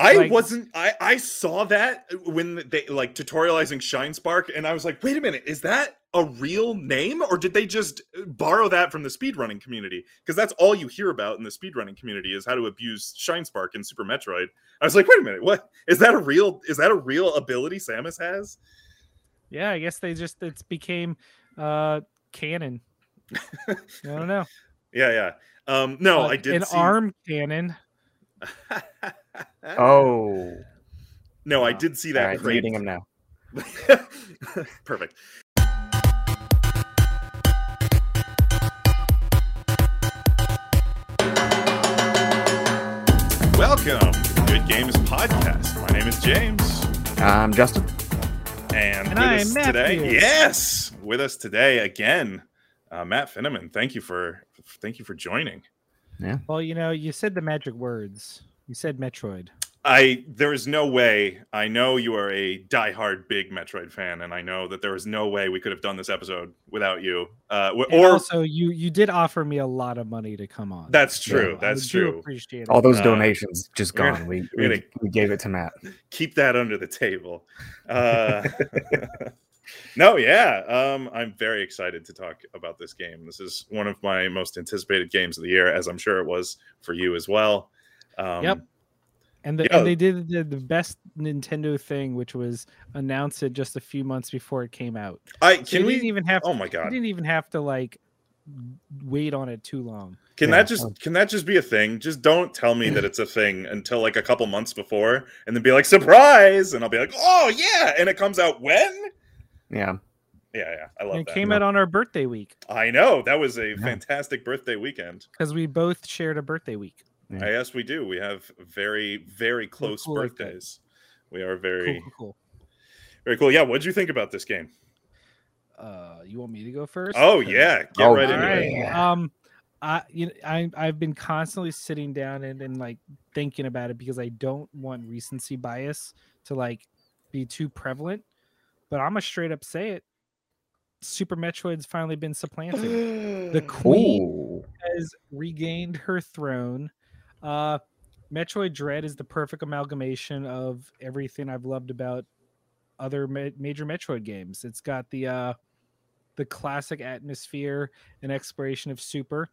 I Like- wasn't. I I saw that when they like tutorializing Shine Spark, and I was like, wait a minute, is that a real name, or did they just borrow that from the speedrunning community? Because that's all you hear about in the speedrunning community is how to abuse Shine Spark in Super Metroid. I was like, wait a minute, what is that a real? Is that a real ability Samus has? Yeah, I guess they just it became uh canon. I don't know. Yeah, yeah. Um, no, But I did an see... arm cannon. Oh, no, I did see that. right, crate reading him now. Perfect. Welcome to Good Games Podcast. My name is James, I'm Justin. and, And with I us am today, yes, with us today again, uh, Matt Finneman. Thank you for thank you for joining. Yeah. Well, you know, you said the magic words. You said Metroid. I there is no way. I know you are a diehard big Metroid fan, and I know that there is no way we could have done this episode without you. Uh, w- And or also you you did offer me a lot of money to come on. that's true. I that's do true. Appreciate it. All those Uh, donations just we're gonna- gone. We, we're we, gonna- we gave it to Matt. Keep that under the table. Uh, no, yeah. Um, I'm very excited to talk about this game. This is one of my most anticipated games of the year, as I'm sure it was for you as well. Um, Yep. And, the, and they did the, the best Nintendo thing, which was announce it just a few months before it came out. I So can we? didn't even have oh my you god! didn't even have to like wait on it too long. Can Yeah. that just can that just be a thing? Just don't tell me that it's a thing until like a couple months before, and then be like surprise, and I'll be like, oh yeah, and it comes out when? Yeah. Yeah, yeah, I love And it that. came yeah. out on our birthday week I know that was a Yeah. fantastic birthday weekend. because we both shared a birthday week. Yeah. I yes, we do. We have very very close cool like that. birthdays. We are very cool, cool. very cool. Yeah, what'd you think about this game? Uh, you want me to go first? Oh 'Cause- yeah, get Oh, right into right. it. Yeah. Um, I you know, I I've been constantly sitting down and, and like thinking about it because I don't want recency bias to like be too prevalent. But I'm gonna straight up say it. Super Metroid's finally been supplanted. The queen Ooh. has regained her throne. Uh, Metroid Dread is the perfect amalgamation of everything I've loved about other ma- major Metroid games. It's got the uh, the classic atmosphere and exploration of Super.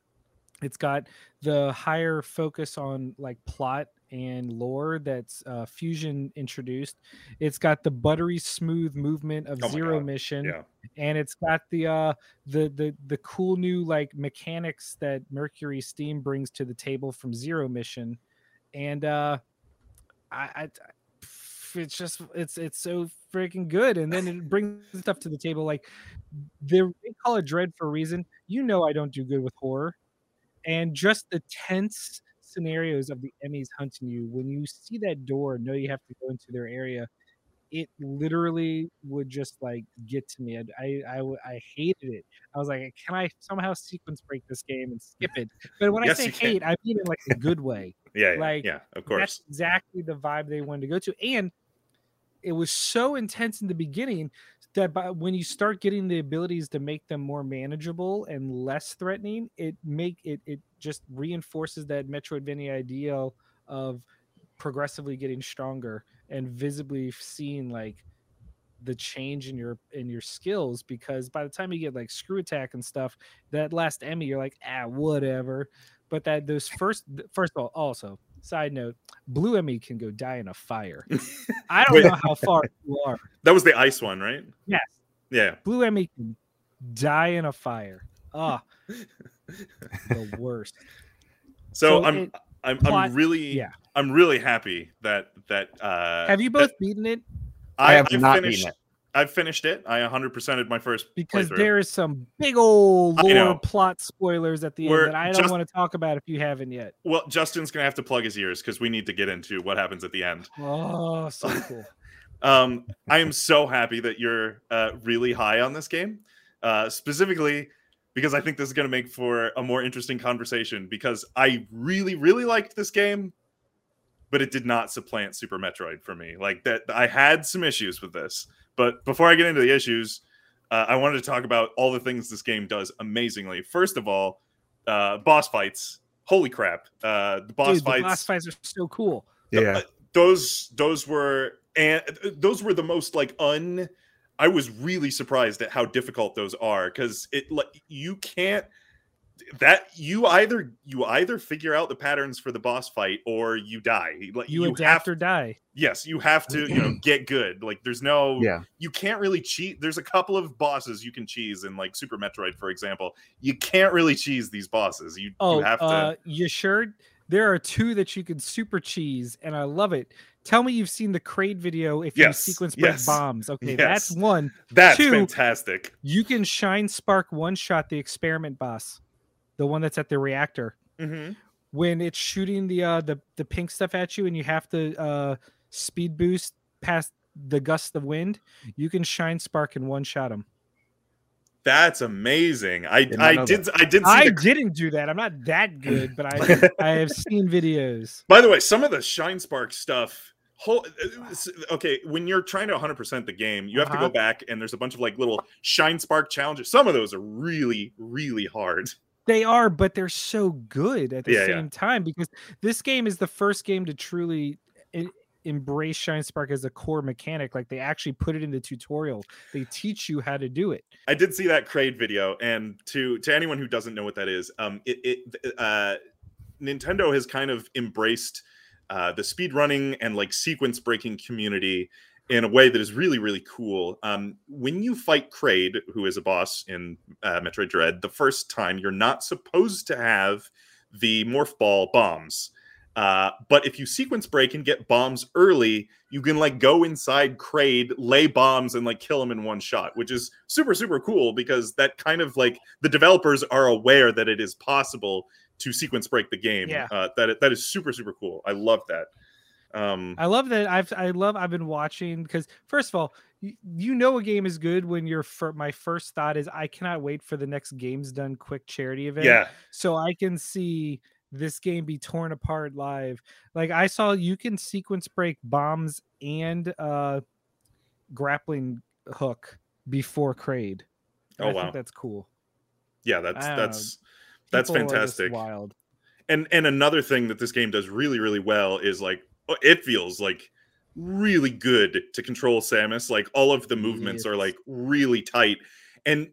It's got the higher focus on like plot and lore that's uh, Fusion introduced. It's got the buttery smooth movement of Oh Zero God, Mission Yeah. and it's got the uh the the the cool new like mechanics that MercurySteam brings to the table from zero mission and uh i i it's just it's it's so freaking good. And then it brings stuff to the table like they they call it dread for a reason. You know i don't do good with horror. And just the tense scenarios of the EMMIs hunting you when you see that door and know you have to go into their area it literally would just like get to me. I I I hated it. I was like, can I somehow sequence break this game and skip it? But when Yes, I say you can. hate, I mean in like a good way. Yeah, yeah, Like, yeah, of course. That's exactly the vibe they wanted to go to. And it was so intense in the beginning that by, when you start getting the abilities to make them more manageable and less threatening, it make it it just reinforces that Metroidvania ideal of progressively getting stronger and visibly seeing like the change in your in your skills because by the time you get like screw attack and stuff that last EMMI you're like ah whatever. But that those first first of all also side note blue EMMI can go die in a fire i don't Wait. know how far you are That was the ice one, right? yes Yeah. blue EMMI can die in a fire ah the worst So, So I'm it- I'm plot- I'm really yeah. I'm really happy that that uh have you that both beaten it I have I've not finished, beaten it. I've finished it. I 100%ed my first because there is some big old lore plot spoilers at the We're end that I don't just- want to talk about if you haven't yet. Well, Justin's gonna have to plug his ears because we need to get into what happens at the end. Oh, so cool. Um, I am so happy that you're uh, really high on this game, uh, specifically because I think this is going to make for a more interesting conversation. Because I really, really liked this game, but it did not supplant Super Metroid for me. Like that, I had some issues with this. But before I get into the issues, uh, I wanted to talk about all the things this game does amazingly. First of all, uh, boss fights. Holy crap! Uh, the boss Dude, fights. the boss fights are so cool. The- Yeah. uh, those those were and those were the most like un I was really surprised at how difficult those are because it like you can't that you either you either figure out the patterns for the boss fight or you die like You, have adapt or die. yes you have to you know get good like there's no Yeah. you can't really cheat there's a couple of bosses you can cheese in like super metroid for example you can't really cheese these bosses you, Oh, you have to uh, you sure? There are two that you can super cheese, and I love it. Tell me you've seen the Kraid video if Yes, you sequence break yes, bombs. Okay, that's one. that's two- fantastic You can shine spark one shot the experiment boss, the one that's at the reactor. hmm when it's shooting the uh the the pink stuff at you and you have to uh speed boost past the gust of wind you can shine spark and one shot him that's amazing i Did not i know did i did see i the didn't do that i'm not that good but i i have seen videos By the way, some of the Shine Spark stuff. Whole, okay, when you're trying to 100% the game, you have to Uh-huh. go back and there's a bunch of like little Shine Spark challenges. Some of those are really, really hard. They are but they're so good at the Yeah, yeah. same time because this game is the first game to truly embrace shine spark as a core mechanic like they actually put it in the tutorial they teach you how to do it I did see that Kraid video, and to to anyone who doesn't know what that is, um, it, it uh, Nintendo has kind of embraced uh, the speed running and like sequence breaking community in a way that is really really cool. Um, when you fight Kraid, who is a boss in uh, Metroid Dread, the first time you're not supposed to have the morph ball bombs. Uh, but if you sequence break and get bombs early, you can like go inside Kraid, lay bombs, and like kill him in one shot, which is super super cool because that kind of like the developers are aware that it is possible to sequence break the game. Yeah. Uh, that that is super super cool. I love that. Um, I love that. I've I love. I've been watching because first of all, you, you know a game is good when your fir- my first thought is I cannot wait for the next games done quick charity event. yeah, So I can see this game be torn apart live. Like I saw you can sequence break bombs and uh grappling hook before Kraid. Oh, I wow. think that's cool. yeah, that's I don't know. that's that's People are just fantastic. Wild. and and another thing that this game does really really well is like it feels like really good to control samus. Like all of the movements are like really tight. And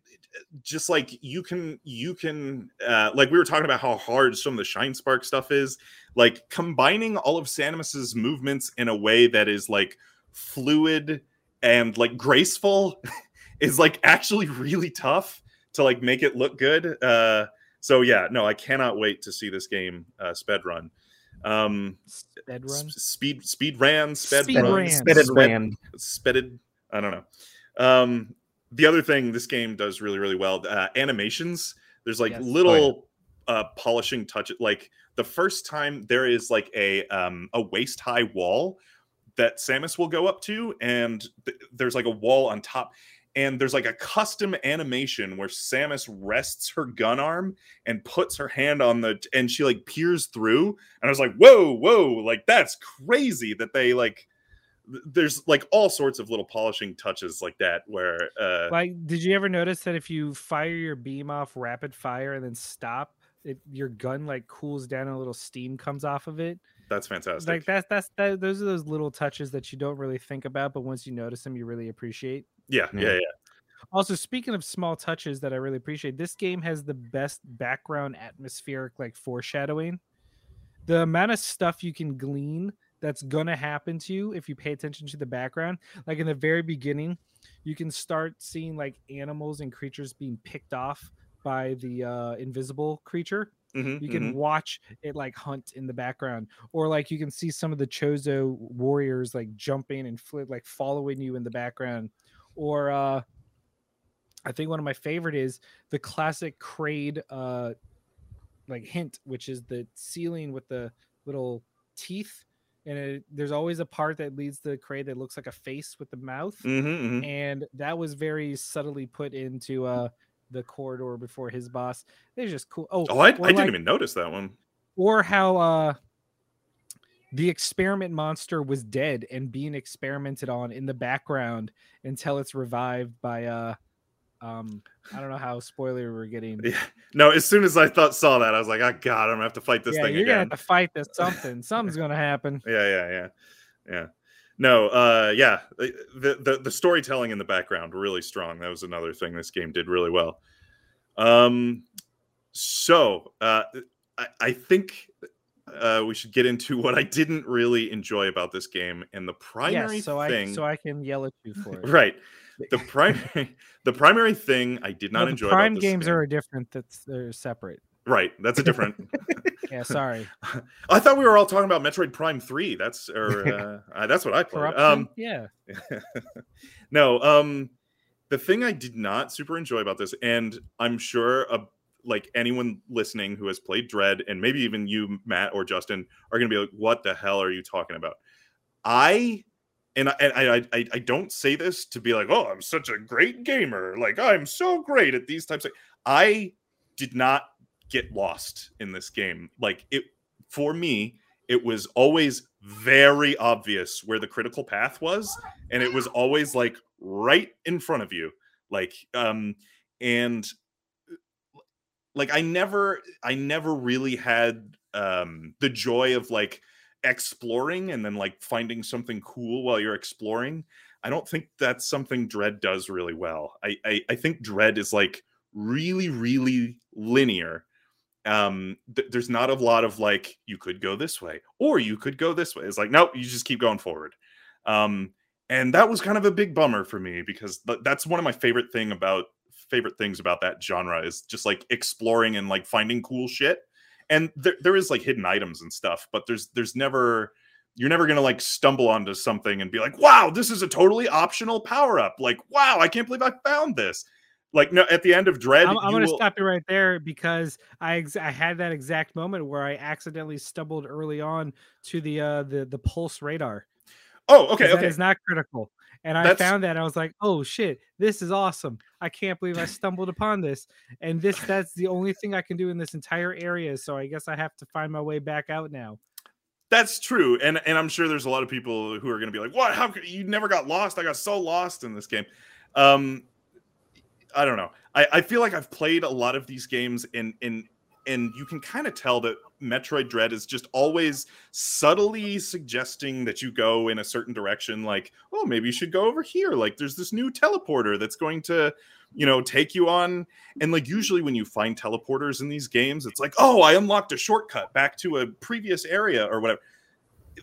just like you can you can uh like we were talking about how hard some of the shine spark stuff is. Like combining all of samus's movements in a way that is like fluid and like graceful is like actually really tough to like make it look good. Uh so yeah, no, I cannot wait to see this game uh, sped run. Um, Sped run. s- speed speed ran sped Speed run, ran. Spitted sped- Rand. spedded. I don't know. Um, the other thing this game does really really well uh, animations. There's like Yes. Oh, little uh, polishing touch Like the first time there is like a um, a waist high wall that Samus will go up to, and th- there's like a wall on top. And there's like a custom animation where Samus rests her gun arm and puts her hand on the, and she like peers through. And I was like, whoa, whoa, like that's crazy that they like, there's like all sorts of little polishing touches like that where, uh, Like, did you ever notice that if you fire your beam off rapid fire and then stop, it, your gun like cools down and a little steam comes off of it? that's fantastic. Like that's that's that, those are those little touches that you don't really think about, but once you notice them, you really appreciate. Yeah, Yeah. yeah, yeah. Also, speaking of small touches that I really appreciate, this game has the best background atmospheric like foreshadowing. The amount of stuff you can glean that's gonna happen to you if you pay attention to the background. Like in the very beginning, you can start seeing like animals and creatures being picked off by the uh, invisible creature. Mhm, You can mhm. watch it like hunt in the background, or like you can see some of the Chozo warriors like jumping and flip, like following you in the background. Or uh I think one of my favorite is the classic Kraid uh like hint, which is the ceiling with the little teeth. And it, there's always a part that leads the Kraid that looks like a face with the mouth Mhm, mhm. and that was very subtly put into uh the corridor before his boss. They're just cool. Oh, Oh, I, I didn't like- even notice that one. or how uh the experiment monster was dead and being experimented on in the background until it's revived by uh um I don't know how spoiler we're getting. Yeah. No, as soon as I thought saw that, I was like, oh god, I'm gonna have to fight this yeah, thing you're gonna have to fight this something. Something's gonna happen. Yeah, yeah, yeah. yeah. No, uh, yeah, the, the the storytelling in the background really strong. That was another thing this game did really well. Um, so uh, I, I think uh, we should get into what I didn't really enjoy about this game, and the primary yes, so thing. I so I can yell at you for it. right, the primary the primary thing I did not No, the enjoy. Prime about this games game- are different. That's they're separate. right. That's a different. Yeah, sorry. I thought we were all talking about Metroid Prime Three. That's or uh, uh, that's what I played. Corruption. Um, yeah. no, um, the thing I did not super enjoy about this, and I'm sure uh, like anyone listening who has played Dread, and maybe even you, Matt or Justin, are going to be like, "What the hell are you talking about?" I and I, and I, I I don't say this to be like, "Oh, I'm such a great gamer," like I'm so great at these types of. I did not get lost in this game. Like it for me, it was always very obvious where the critical path was and it was always like right in front of you like um and like i never i never really had um the joy of like exploring and then like finding something cool while you're exploring. I don't think that's something dread does really well. I i, I think dread is like really really linear. Um th- there's not a lot of like you could go this way or you could go this way. It's like nope you just keep going forward. Um and that was kind of a big bummer for me because th- that's one of my favorite thing about favorite things about that genre is just like exploring and like finding cool shit and there, there is like hidden items and stuff but there's there's never you're never gonna like stumble onto something and be like wow this is a totally optional power up like wow i can't believe i found this like no at the end of dread I'm, I'm to will- stop you right there because I ex- I had that exact moment where I accidentally stumbled early on to the uh the the pulse radar. Oh, okay okay is not critical. And I That's- found that and I was like, "Oh shit, this is awesome! I can't believe I stumbled upon this." And this that's the only thing I can do in this entire area. So I guess I have to find my way back out now. That's true, and and I'm sure there's a lot of people who are going to be like, "What? How could you never got lost? I got so lost in this game." Um, I don't know. I, I feel like I've played a lot of these games, and and and you can kind of tell that Metroid Dread is just always subtly suggesting that you go in a certain direction. Like, oh, maybe you should go over here. Like, there's this new teleporter that's going to, you know, take you on. And like, usually when you find teleporters in these games, it's like, oh, I unlocked a shortcut back to a previous area or whatever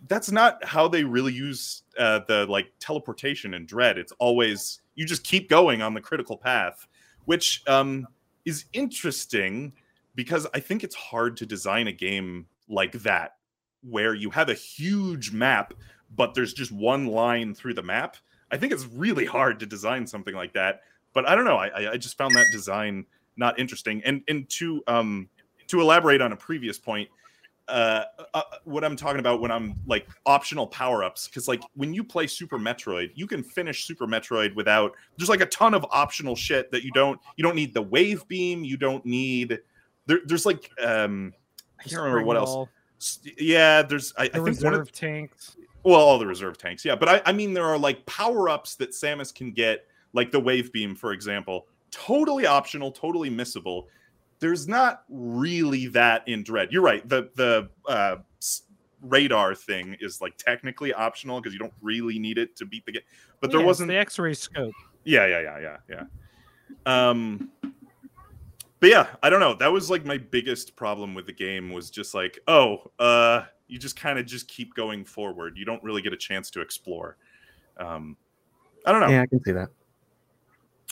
that's not how they really use uh, the like teleportation in dread it's always you just keep going on the critical path which um, is interesting because i think it's hard to design a game like that where you have a huge map but there's just one line through the map i think it's really hard to design something like that but i don't know i, I- just found that design not interesting and and to um to elaborate on a previous point uh, uh, what I'm talking about when I'm like optional power ups, because like when you play Super Metroid, you can finish Super Metroid without. There's like a ton of optional shit that you don't. You don't need the wave beam. You don't need. There, there's like um, I can't remember what else. Yeah, there's. I, I Ball, think the one reserve of tanks. well, all the reserve tanks, yeah. But I, I mean, there are like power ups that Samus can get, like the wave beam, for example, totally optional, totally missable. There's not really that in Dread. You're right. The the uh, radar thing is like technically optional because you don't really need it to beat the game. But there Yeah, wasn't. the X-ray scope. Yeah, yeah, yeah, yeah, yeah. Um, but yeah, I don't know. That was like my biggest problem with the game was just like, oh, uh, you just kind of just keep going forward. You don't really get a chance to explore. Um, I don't know. Yeah, I can see that.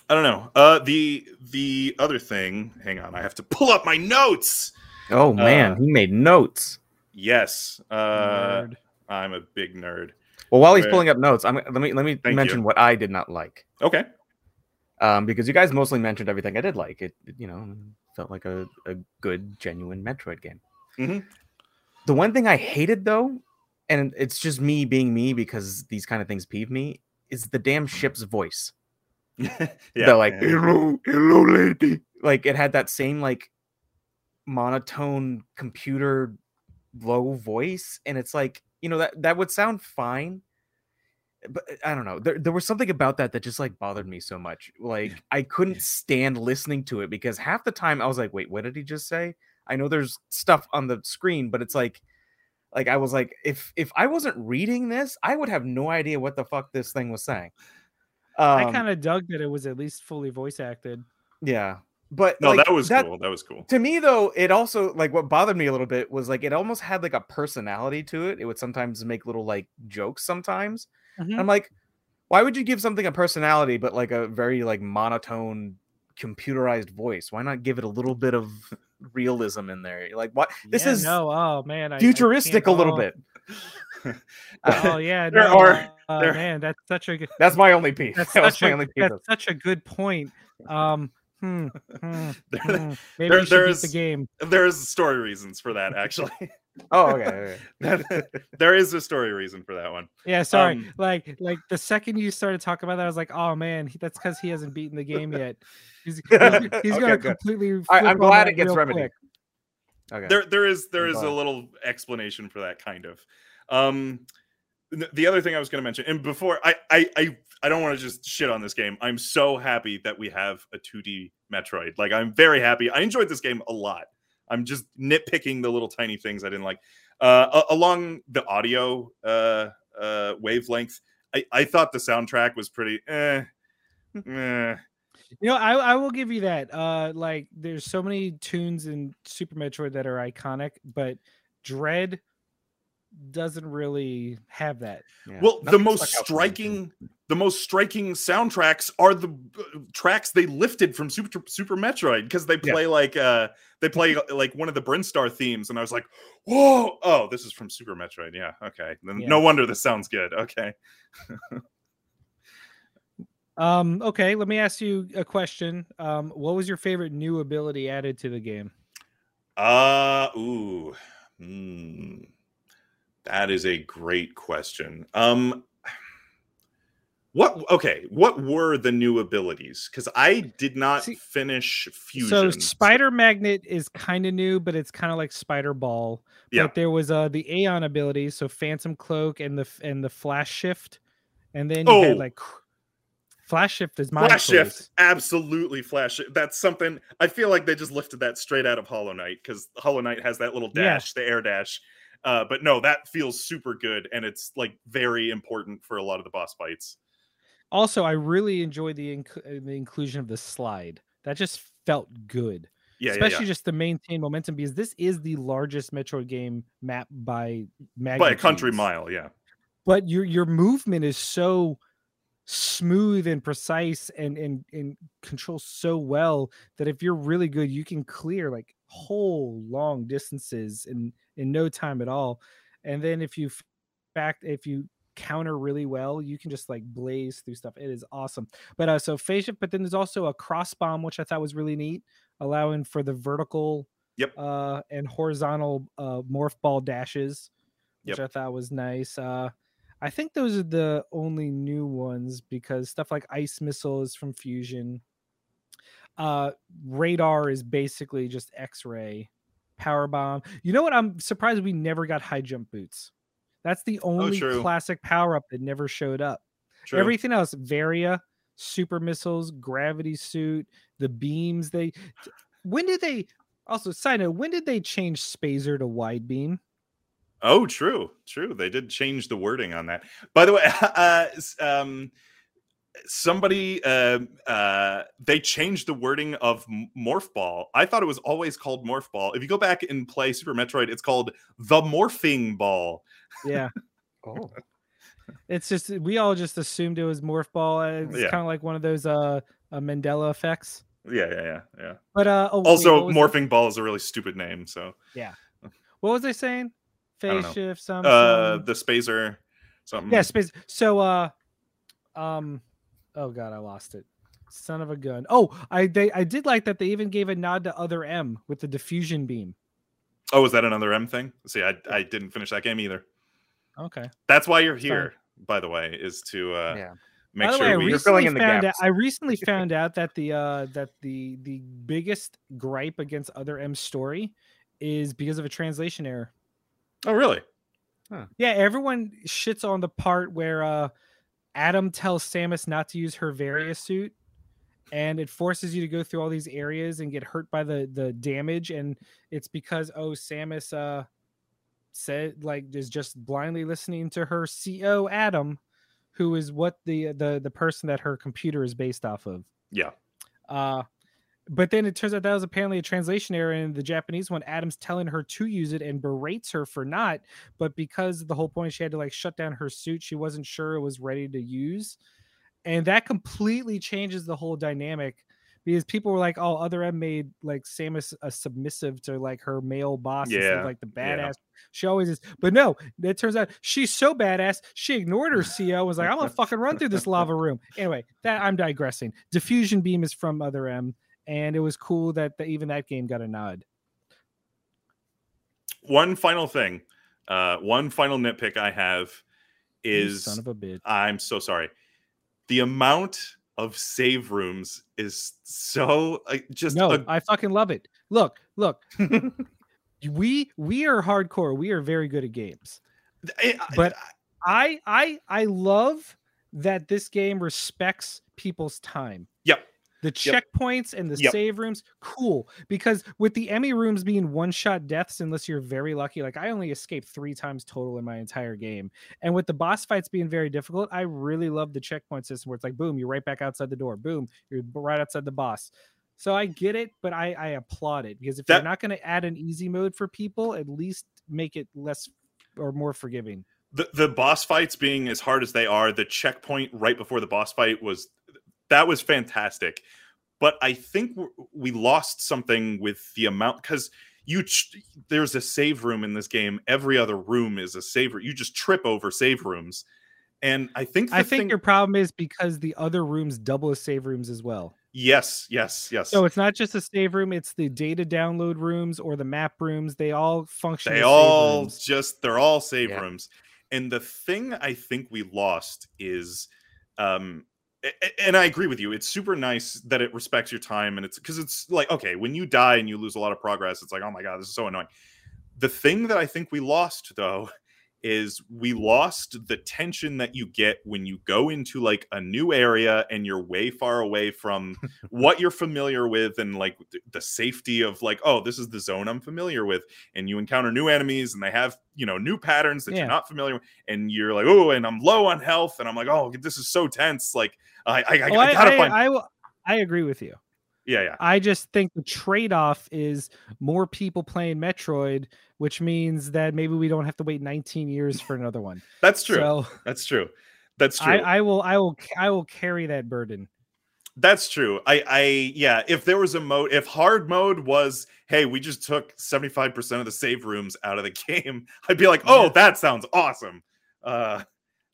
I don't know. Uh, the the other thing. Hang on, I have to pull up my notes. Oh man, Uh, he made notes. Yes, uh, Nerd. I'm a big nerd. Well, while he's Right. pulling up notes, I'm let me let me Thank mention you. what I did not like. Okay. Um, because you guys mostly mentioned everything I did like. It, it, you know, felt like a, a good, genuine Metroid game. Mhm. The one thing I hated though, and it's just me being me because these kind of things peeve me, is the damn ship's voice. yeah. They're like, yeah. hello, hello, lady. Like it had that same like monotone computer low voice, and it's like, you know, that that would sound fine. But uh, I don't know. There, there was something about that that just like bothered me so much. Like I couldn't stand listening to it because half the time I was like, wait, what did he just say? I know there's stuff on the screen, but it's like Like I was like, if if I wasn't reading this, I would have no idea what the fuck this thing was saying. I Um, kind of dug that it was at least fully voice acted. yeah, but No, like, that was cool. That was cool. to me though it also like what bothered me a little bit was like it almost had like a personality to it it would sometimes make little like jokes sometimes Mhm. i'm like why would you give something a personality but like a very like monotone computerized voice why not give it a little bit of realism in there like what this Yeah, is no. Oh man, I- I futuristic a little oh, bit Oh yeah, There no, are- uh, there- man. That's such a good. that's my only piece That's that such my a only piece that's of- such a good point. Um, hmm, hmm, There- hmm. Maybe there- we should beat the game. There's story reasons for that, actually. Oh okay, okay. there is a story reason for that one. Yeah, sorry. Um, like, like the second you started talking about that, I was like, oh man, he- that's because he hasn't beaten the game yet. He's, he's, he's Okay, gonna good. completely. I, flip i'm glad it gets remedied quick. okay There, there is there I'm is a little explanation for that kind of. Um, the other thing I was going to mention, and before I, I, I, I don't want to just shit on this game. I'm so happy that we have a 2D Metroid. Like, I'm very happy. I enjoyed this game a lot. I'm just nitpicking the little tiny things I didn't like. Uh, along the audio uh, uh, wavelength, I, I thought the soundtrack was pretty. Eh, eh. You know, I, I will give you that. Uh, like, there's so many tunes in Super Metroid that are iconic, but Dread doesn't really have that. Yeah. Well, the most stuck out for me. striking, the most striking soundtracks are the uh, tracks they lifted from Super Super Metroid because they Yeah. play like uh they play uh, like one of the Brinstar themes, and I was like, whoa, oh, this is from Super Metroid. Yeah, okay. Then Yeah. no wonder this sounds good. Okay. Um, okay, let me ask you a question. Um, what was your favorite new ability added to the game? Uh ooh. Hmm. That is a great question. Um what okay, what were the new abilities? Because I did not See- finish fusion. So Spider Magnet is kind of new, but it's kind of like Spider Ball. Yeah. But there was uh the Aeon abilities, so Phantom Cloak and the and the Flash Shift, and then you Oh. had like Flash Shift is my Flash choice. shift, absolutely flash shift. That's something I feel like they just lifted that straight out of Hollow Knight because Hollow Knight has that little Yeah. dash, the air dash. Uh, but no, that feels super good, and it's like very important for a lot of the boss fights. Also, I really enjoyed the inc- uh, the inclusion of the slide. That just felt good. Yeah, yeah, especially yeah. just to maintain momentum because this is the largest Metroid game map by by a country mile. Yeah, But your your movement is so smooth and precise and and and controls so well that if you're really good, you can clear like whole long distances in in no time at all. And then if you fact if you counter really well, you can just like blaze through stuff. It is awesome. But uh so phase shift, but then there's also a cross bomb, which I thought was really neat, allowing for the vertical Yep. uh and horizontal uh morph ball dashes, which Yep. I thought was nice. Uh I think those are the only new ones because stuff like ice missile is from fusion. Uh radar is basically just x-ray. Power bomb. You know what? I'm surprised we never got high jump boots. That's the only Oh, classic power up that never showed up. true. Everything else, Varia, super missiles, gravity suit, the beams. They when did they also side note, when did they change Spazer to wide beam? Oh, true, true. They did change the wording on that. By the way, uh, um, somebody uh, uh, they changed the wording of Morph Ball. I thought it was always called Morph Ball. If you go back and play Super Metroid, it's called the Morphing Ball. Yeah. oh It's just we all just assumed it was morph ball. uh, It's Yeah. kind of like one of those uh, uh Mandela effects. Yeah, yeah, yeah, yeah. But uh oh, Also, what was it- Morphing Ball is a really stupid name. So, yeah. what was I saying? don't Phase know. shift, some, uh, the Spazer something. yeah, space. So uh um oh god, I lost it. Son of a gun. Oh, I they I did like that they even gave a nod to other M with the diffusion beam. Oh, was that another M thing? See, I I didn't finish that game either. Okay. That's why you're So- here, by the way, is to uh, yeah make By the sure way, I we. You're filling recently in the found out. gaps. I recently found out that the uh that the the biggest gripe against other M story is because of a translation error. Oh, really? Yeah, everyone shits on the part where uh Adam tells Samus not to use her Varia suit, and it forces you to go through all these areas and get hurt by the the damage, and it's because oh Samus uh said like is just blindly listening to her CO Adam, who is what the the the person that her computer is based off of. Yeah. Uh but then it turns out that was apparently a translation error in the Japanese one. Adam's telling her to use it and berates her for not. But because the whole point she had to like shut down her suit, she wasn't sure it was ready to use. And that completely changes the whole dynamic because people were like, "Oh, other M made like Samus a submissive to like her male boss, instead Yeah, of, like the yeah. badass she always is." But no, it turns out she's so badass she ignored her CO. Was like, "I'm gonna fucking run through this lava room." Anyway, that I'm digressing. Diffusion Beam is from Other M, and it was cool that the, even that game got a nod. One final thing, uh, one final nitpick I have You is son of a bitch. I'm so sorry. The amount of save rooms is so uh, just No, a- I fucking love it. Look, look. we we are hardcore. We are very good at games. I- but I I I love that this game respects people's time. Yep. The checkpoints and the Yep. save rooms, cool. Because with the EMMI rooms being one shot deaths, unless you're very lucky, like I only escaped three times total in my entire game. And with the boss fights being very difficult, I really love the checkpoint system where it's like, boom, you're right back outside the door. Boom, you're right outside the boss. So I get it, but I, I applaud it because if That- you're not going to add an easy mode for people, at least make it less or more forgiving. the the boss fights being as hard as they are, the checkpoint right before the boss fight was that was fantastic. But I think we lost something with the amount because you ch- there's a save room in this game. Every other room is a save room. You just trip over save rooms, and I think I think thing- your problem is because the other rooms double as save rooms as well. yes, yes, yes. So it's not just a save room; it's the data download rooms or the map rooms. They all function. they as save all rooms. just they're all save Yeah. rooms and the thing i think we lost is um a- a- and i agree with you. It's super nice that it respects your time and it's because it's like okay when you die and you lose a lot of progress it's like oh my god this is so annoying. The thing that i think we lost though is we lost the tension that you get when you go into like a new area and you're way far away from what you're familiar with and like the safety of like oh this is the zone i'm familiar with and you encounter new enemies and they have you know new patterns that Yeah. you're not familiar with and you're like oh and i'm low on health and i'm like oh this is so tense like i i, I, Oh, I gotta find I, I agree with you. yeah yeah I just think the trade off is more people playing Metroid, which means that maybe we don't have to wait 19 years for another one. that's true So that's true that's true I, I will, I will, I will carry that burden. That's true. I, I, yeah. If there was a mode, if hard mode was, hey, we just took seventy five percent of the save rooms out of the game, I'd be like, oh, that sounds awesome. Uh,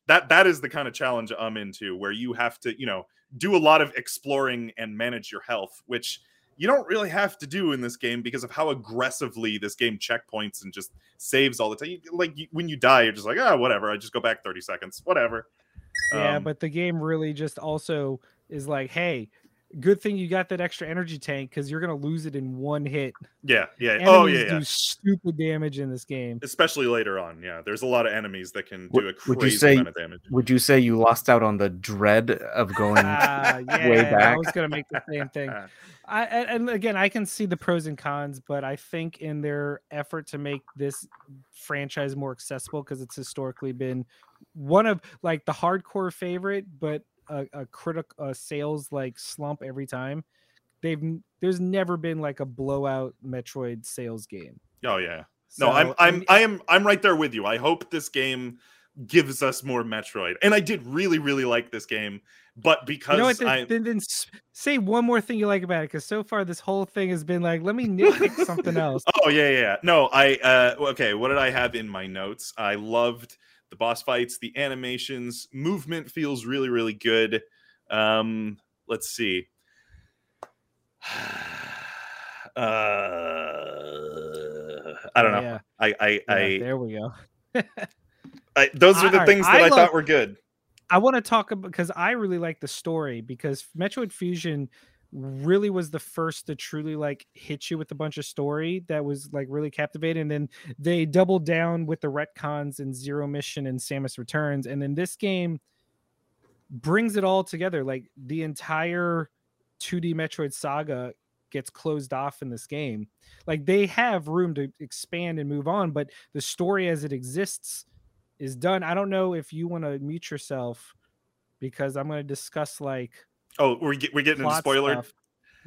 that that is the kind of challenge I'm into, where you have to, you know, do a lot of exploring and manage your health, which you don't really have to do in this game because of how aggressively this game checkpoints and just saves all the time. Like when you die, you're just like, ah, whatever. I just go back thirty seconds, whatever. Yeah, Um, but the game really just also is like, hey, good thing you got that extra energy tank because you're gonna lose it in one hit. yeah, yeah. Enemies oh yeah, yeah. do stupid damage in this game. especially later on. Yeah, there's a lot of enemies that can Would- do a would crazy you say- amount of damage. Would you say you lost out on the dread of going? Ah, yeah, way back? I was gonna make the same thing. I and, and again, I can see the pros and cons, but I think in their effort to make this franchise more accessible, because it's historically been one of like the hardcore favorite, but a, a critical sales like slump every time. They've there's never been like a blowout Metroid sales game. Oh yeah. No, I'm I'm and- I am I'm right there with you. I hope this game gives us more Metroid. And I did really really like this game, but because you know what? Then, I then, then say one more thing you like about it, because so far this whole thing has been like, let me nitpick something else. Oh yeah, yeah, yeah. No, I uh okay, what did I have in my notes? I loved the boss fights, the animations, movement feels really really good. Um let's see. Uh I don't know. Yeah, I I yeah, I, there we go. I those are the I- things I that I, love- thought were good. I want to talk about because I really like the story because Metroid Fusion really was the first to truly like hit you with a bunch of story that was like really captivating. And then they doubled down with the retcons and Zero Mission and Samus Returns. And then this game brings it all together. Like the entire 2D Metroid saga gets closed off in this game. Like they have room to expand and move on, but the story as it exists is done. I don't know if you want to mute yourself because I'm going to discuss like Oh, we're get, we're getting into spoiler. stuff.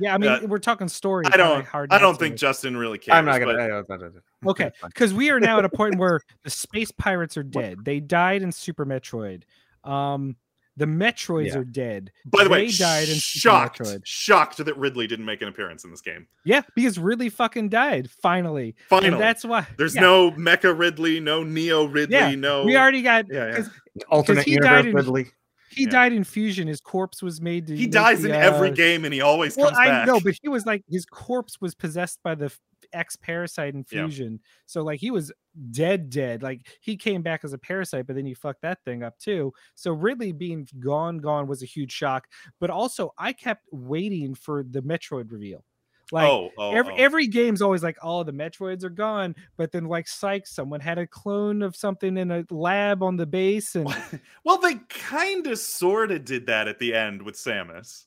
Yeah, I mean Uh, we're talking story. I don't. Hard I don't to. think Justin really cares. I'm not gonna. but- I don't- I I Okay, because we are now at a point where the space pirates are dead. They died in Super Metroid. Um, the Metroids Yeah. are dead. By the way, They died in Super shocked, Metroid. shocked that Ridley didn't make an appearance in this game. Yeah, because Ridley fucking died finally. Finally, And that's why there's yeah, no Mecha Ridley, no Neo Ridley, Yeah, no. We already got. Yeah, yeah. 'cause Alternate he universe died in- Ridley. He Yeah. died in Fusion. His corpse was made to. He dies the, in every uh, game, and he always Well, comes I back. know, but he was like his corpse was possessed by the ex parasite in Yeah. fusion. So like he was dead, dead. Like he came back as a parasite, but then you fucked that thing up too. So Ridley being gone, gone was a huge shock. But also, I kept waiting for the Metroid reveal. Like oh, oh, every oh. every game's always like, oh, the Metroids are gone. But then like, psych, someone had a clone of something in a lab on the base, and well, they kind of, sort of did that at the end with Samus.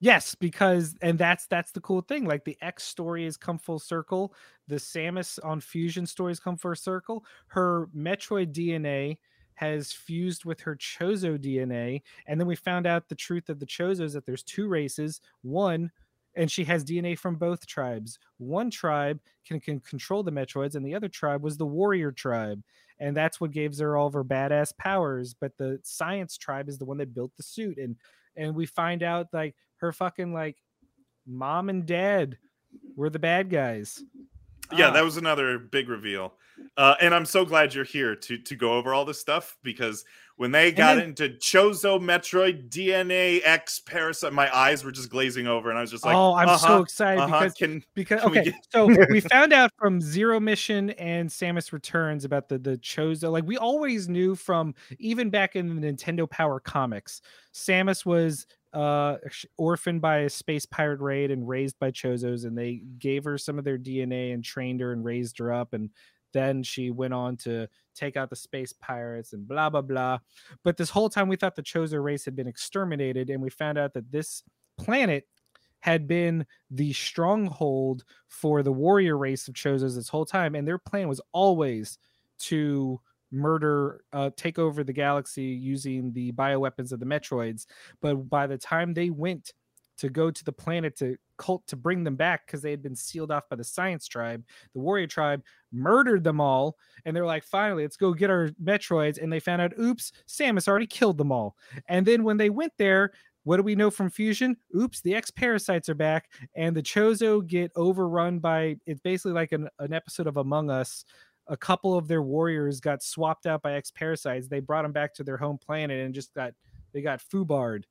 Yes, because and that's that's the cool thing. Like the X story has come full circle. The Samus on Fusion stories come full circle. Her Metroid DNA has fused with her Chozo DNA, and then we found out the truth of the Chozos that there's two races. One, and she has DNA from both tribes. One tribe can can control the Metroids, and the other tribe was the Warrior tribe, and that's what gives her all of her badass powers. But the Science tribe is the one that built the suit, and and we find out like her fucking like mom and dad were the bad guys. Yeah, Ah. that was another big reveal. Uh, and I'm so glad you're here to to go over all this stuff because when they got then- into Chozo, Metroid, DNA, X, Parasite, my eyes were just glazing over, and I was just like, oh, I'm so uh-huh, excited uh-huh, because can because can we okay, get- so we found out from Zero Mission and Samus Returns about the the Chozo. Like we always knew from even back in the Nintendo Power comics, Samus was uh orphaned by a space pirate raid and raised by Chozos, and they gave her some of their DNA and trained her and raised her up, and then she went on to take out the space pirates and blah blah blah. But this whole time we thought the Chozo race had been exterminated, and we found out that this planet had been the stronghold for the warrior race of Chozos this whole time, and their plan was always to murder, uh, take over the galaxy using the bioweapons of the Metroids. But by the time they went to go to the planet to cult to bring them back because they had been sealed off by the science tribe, the warrior tribe murdered them all, and they're like, finally, let's go get our Metroids. And they found out, oops, Samus already killed them all. And then when they went there, what do we know from Fusion? Oops, the X parasites are back, and the Chozo get overrun by it's basically like an, an episode of Among Us. A couple of their warriors got swapped out by X parasites. They brought them back to their home planet and just got they got foobarred.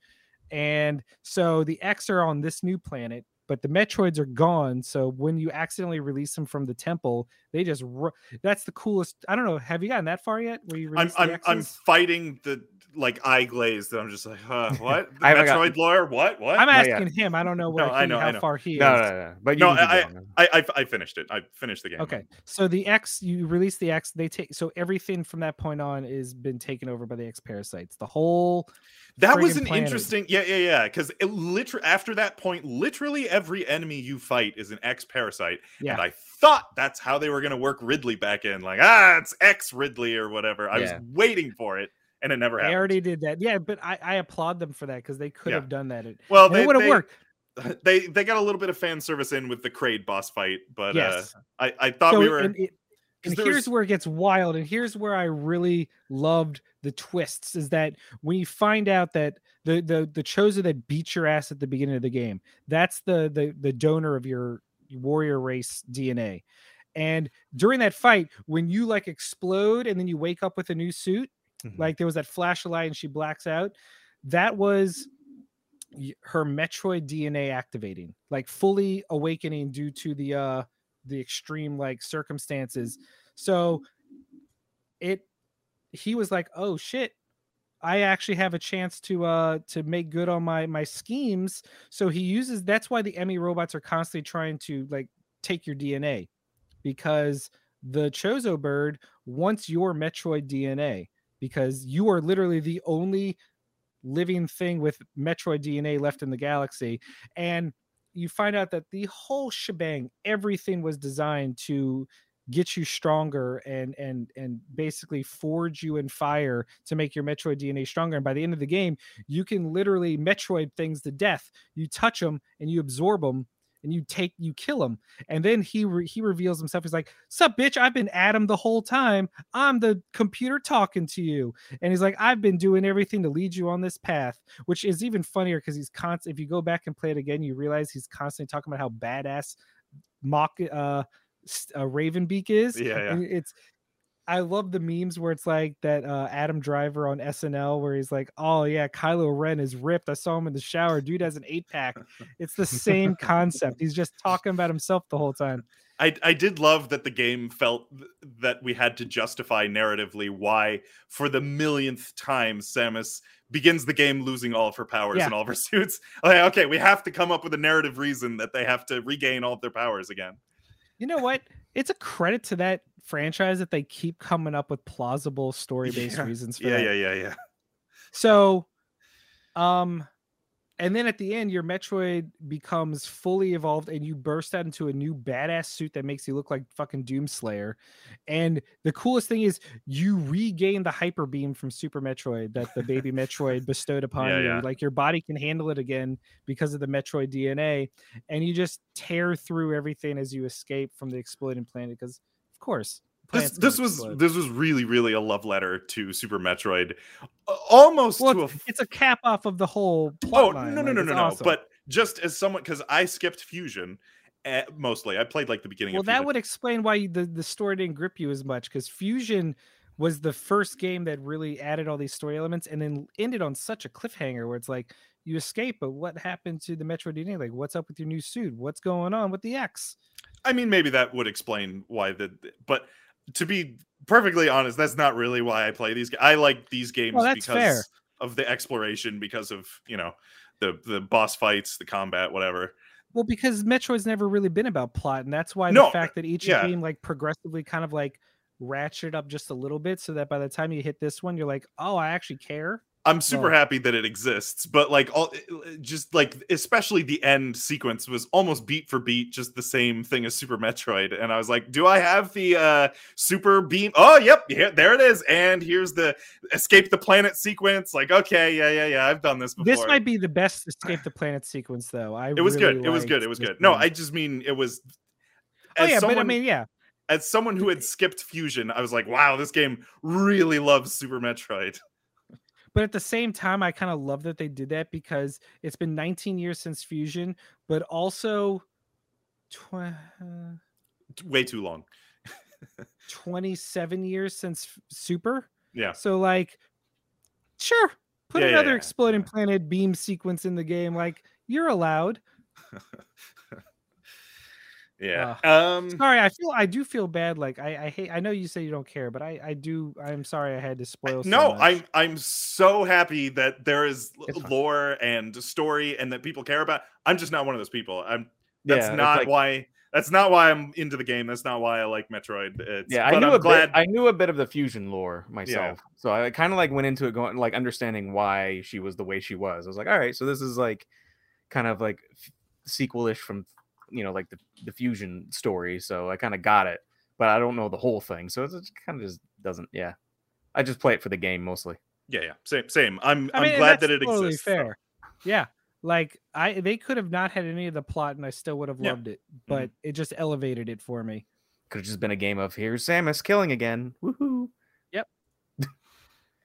And so the X are on this new planet, but the Metroids are gone. So when you accidentally release them from the temple, they just ru- that's the coolest. I don't know. Have you gotten that far yet? Where you I'm the I'm I'm fighting the like eye glaze that I'm just like, uh, what? The I metroid got... lawyer what what i'm asking him. I don't know where No, I he- know, I how know. far he No, is. no, no. But No, you can I- keep going. I, I I finished it. I finished the game. Okay, so the X, you release the X, they take so everything from that point on is been taken over by the X parasites. The whole That was an planet. interesting, yeah, yeah, yeah. Because it literally after that point, literally every enemy you fight is an X parasite, Yeah. and I thought that's how they were going to work Ridley back in, like ah, it's X Ridley or whatever. I Yeah. was waiting for it, and it never happened. they already did that. Yeah, but I, I applaud them for that because they could Yeah. have done that. Well, and they it would have worked. They they got a little bit of fan service in with the Kraid boss fight, but Yes. uh, I I thought so we were. and, it, and here's was- where it gets wild, and here's where I really loved the twists. Is that when you find out that the the the Chozo that beat your ass at the beginning of the game, that's the the the donor of your warrior race DNA. And during that fight, when you like explode and then you wake up with a new suit, Mhm. like there was that flash of light and she blacks out, that was her Metroid DNA activating, like fully awakening due to the uh the extreme like circumstances. So it he was like, "Oh shit, I actually have a chance to uh to make good on my my schemes." So he uses that's why the EMMI robots are constantly trying to like take your DNA because the Chozo bird wants your Metroid DNA because you are literally the only living thing with Metroid DNA left in the galaxy and you find out that the whole shebang, everything was designed to get you stronger and and and basically forge you in fire to make your Metroid DNA stronger. And by the end of the game, you can literally Metroid things to death. You touch them and you absorb them and you take you kill him and then he re- he reveals himself he's like sup bitch i've been adam the whole time i'm the computer talking to you and he's like i've been doing everything to lead you on this path which is even funnier because he's constant if you go back and play it again you realize he's constantly talking about how badass mock uh, uh ravenbeak is Yeah, yeah. and it's I love the memes where it's like that uh, Adam Driver on SNL where he's like, "Oh yeah, Kylo Ren is ripped. I saw him in the shower. Dude has an eight pack." It's the same concept. He's just talking about himself the whole time. I, I did love that the game felt that we had to justify narratively why, for the millionth time, Samus begins the game losing all of her powers Yeah. and all of her suits. Like, okay, we have to come up with a narrative reason that they have to regain all of their powers again. You know what? It's a credit to that franchise that they keep coming up with plausible story-based Yeah. reasons for Yeah, that. yeah, yeah, yeah. So, um, and then at the end, your Metroid becomes fully evolved, and you burst out into a new badass suit that makes you look like fucking Doomslayer. And the coolest thing is, you regain the hyper beam from Super Metroid that the baby Metroid bestowed upon Yeah, you. yeah. Like your body can handle it again because of the Metroid DNA, and you just tear through everything as you escape from the exploding planet. Because, of course, This this was explode. this was really really a love letter to Super Metroid, almost well, to a it's, it's a cap off of the whole. Oh plot no line. no like, no no no! awesome. But just as someone, because I skipped Fusion, uh, mostly I played like the beginning. well that would explain why you- the, the story didn't grip you as much because fusion was the first game that really added all these story elements and then ended on such a cliffhanger where it's like you escape but what happened to the metroid dna like what's up with your new suit what's going on with the x I mean, maybe that would explain why the. But to be perfectly honest, that's not really why I play these. I like these games that's because fair. of the exploration, because of you know the the boss fights, the combat, whatever. well because metroid's never really been about plot and that's why No, the fact that each yeah. game like progressively kind of like ratcheted up just a little bit so that by the time you hit this one you're like oh i actually care I'm super Well- happy that it exists, but like all just like especially the end sequence was almost beat for beat just the same thing as Super Metroid, and I was like, do I have the uh super beam? Oh, yep, yeah, there it is, and here's the escape the planet sequence. Like, okay, yeah, yeah, yeah, I've done this before. this might be the best escape the planet sequence though i it was really good. It was good. It was good. No. I just mean it was. oh yeah but i mean yeah as someone who had skipped Fusion, I was like, wow, this game really loves Super Metroid. But at the same time i kind of love that they did that because it's been 19 years since fusion but also tw- uh, Way too long. 27 years since super Yeah. so like sure put Yeah, yeah, another yeah, exploding planet beam sequence in the game like you're allowed Yeah. Uh, um. sorry i feel i do feel bad like i i hate i know you say you don't care but i i do i'm sorry i had to spoil so no, much. I'm I'm so happy that there is l- It's fine. lore and story and that people care about. I'm just not one of those people. I'm that's Yeah, not like- why that's not why I'm into the game. That's not why I like Metroid. It's, Yeah, I knew I'm a glad. bit. I knew a bit of the fusion lore myself, so I kind of like went into it going like understanding why she was the way she was. I was like, all right, so this is like kind of like f- sequel-ish from you know like the the fusion story. So I kind of got it, but I don't know the whole thing. So it's kind of just doesn't. Yeah, I just play it for the game mostly. yeah, yeah, same, same. I'm I I'm mean, glad that it totally exists. though. Fair, yeah. Like I, they could have not had any of the plot, and I still would have Yeah. loved it. Mm-hmm. But it just elevated it for me. Could have just been a game of here's Samus killing again. Woohoo! Yep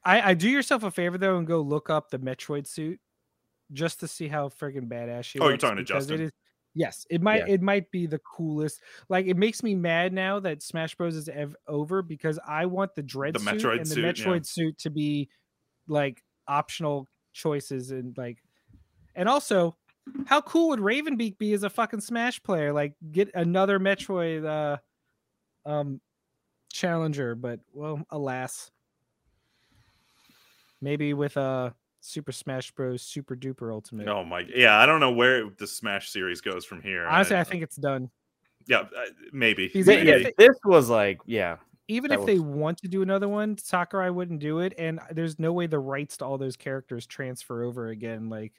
I, I do yourself a favor though, and go look up the Metroid suit, just to see how friggin' badass she. Oh, you're looks, talking to because Justin? It is, yes, it might Yeah. it might be the coolest. Like it makes me mad now that Smash Bros is ev- over because I want the Dread The suit Metroid and the suit, yeah. Metroid suit to be like optional choices and like, and also. How cool would Ravenbeak be as a fucking Smash player? Like, get another Metroid uh, um, challenger, but well, alas, maybe with a Super Smash Bros. Super Duper Ultimate. Oh my, yeah. I don't know where the Smash series goes from here. Honestly, I think it's done. yeah, uh, maybe. Even maybe. if yeah, this was like yeah. Even That if they want to do another one, Sakurai wouldn't do it, and there's no way the rights to all those characters transfer over again. Like,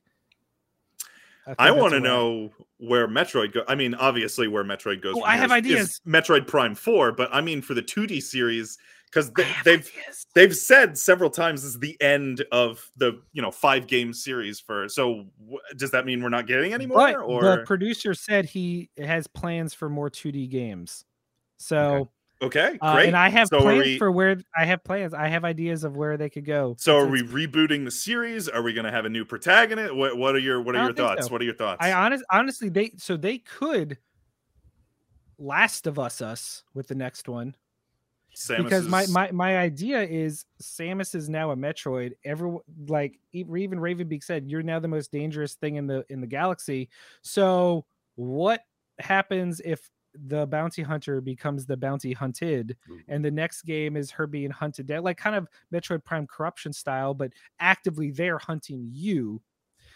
think I want to know where Metroid go. I mean, obviously, where Metroid goes. Oh, from I have is- ideas. is Metroid Prime Four, but I mean for the 2D series because they, have they've ideas. they've said several times this is the end of the you know five game series for. So wh- does that mean we're not getting any more? But Or the producer said he has plans for more 2D games. So, okay, uh, great. and I have so plans we, for where I have plans. I have ideas of where they could go. So are It's- we rebooting the series? Are we going to have a new protagonist? What What are your What are your thoughts? so. What are your thoughts? I honest, honestly, they so they could Last of Us us with the next one Samus because my, is- my my idea is Samus is now a Metroid. Everyone like even Ravenbeak said, you're now the most dangerous thing in the in the galaxy. So what happens if the bounty hunter becomes the bounty hunted, mm-hmm. and the next game is her being hunted down, like kind of Metroid Prime corruption style, but actively they're hunting you.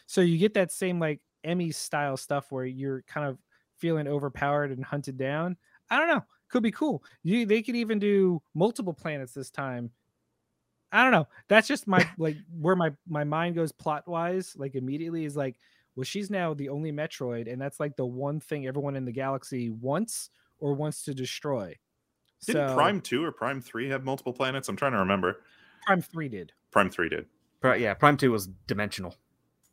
So you get that same like EMMI style stuff where you're kind of feeling overpowered and hunted down. I don't know. Could be cool. You they could even do multiple planets this time. I don't know. That's just my like where my my mind goes plot wise. Like immediately is like, well, she's now the only Metroid, and that's like the one thing everyone in the galaxy wants or wants to destroy. Didn't So- Prime Two or Prime Three have multiple planets? I'm trying to remember. Prime Three did. Prime Three did. Pri- yeah, Prime Two was dimensional.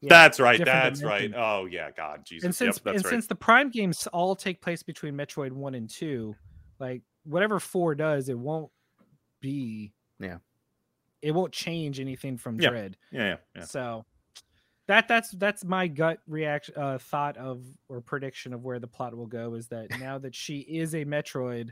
Yeah, that's right. different That's right. Oh yeah, God, Jesus. and since yep, that's and right. since the Prime games all take place between Metroid One and Two, like whatever four does, it won't be. Yeah. It won't change anything from Yeah. Dread. yeah, yeah, yeah. So that that's that's my gut reaction uh thought of or prediction of where the plot will go is that now that she is a Metroid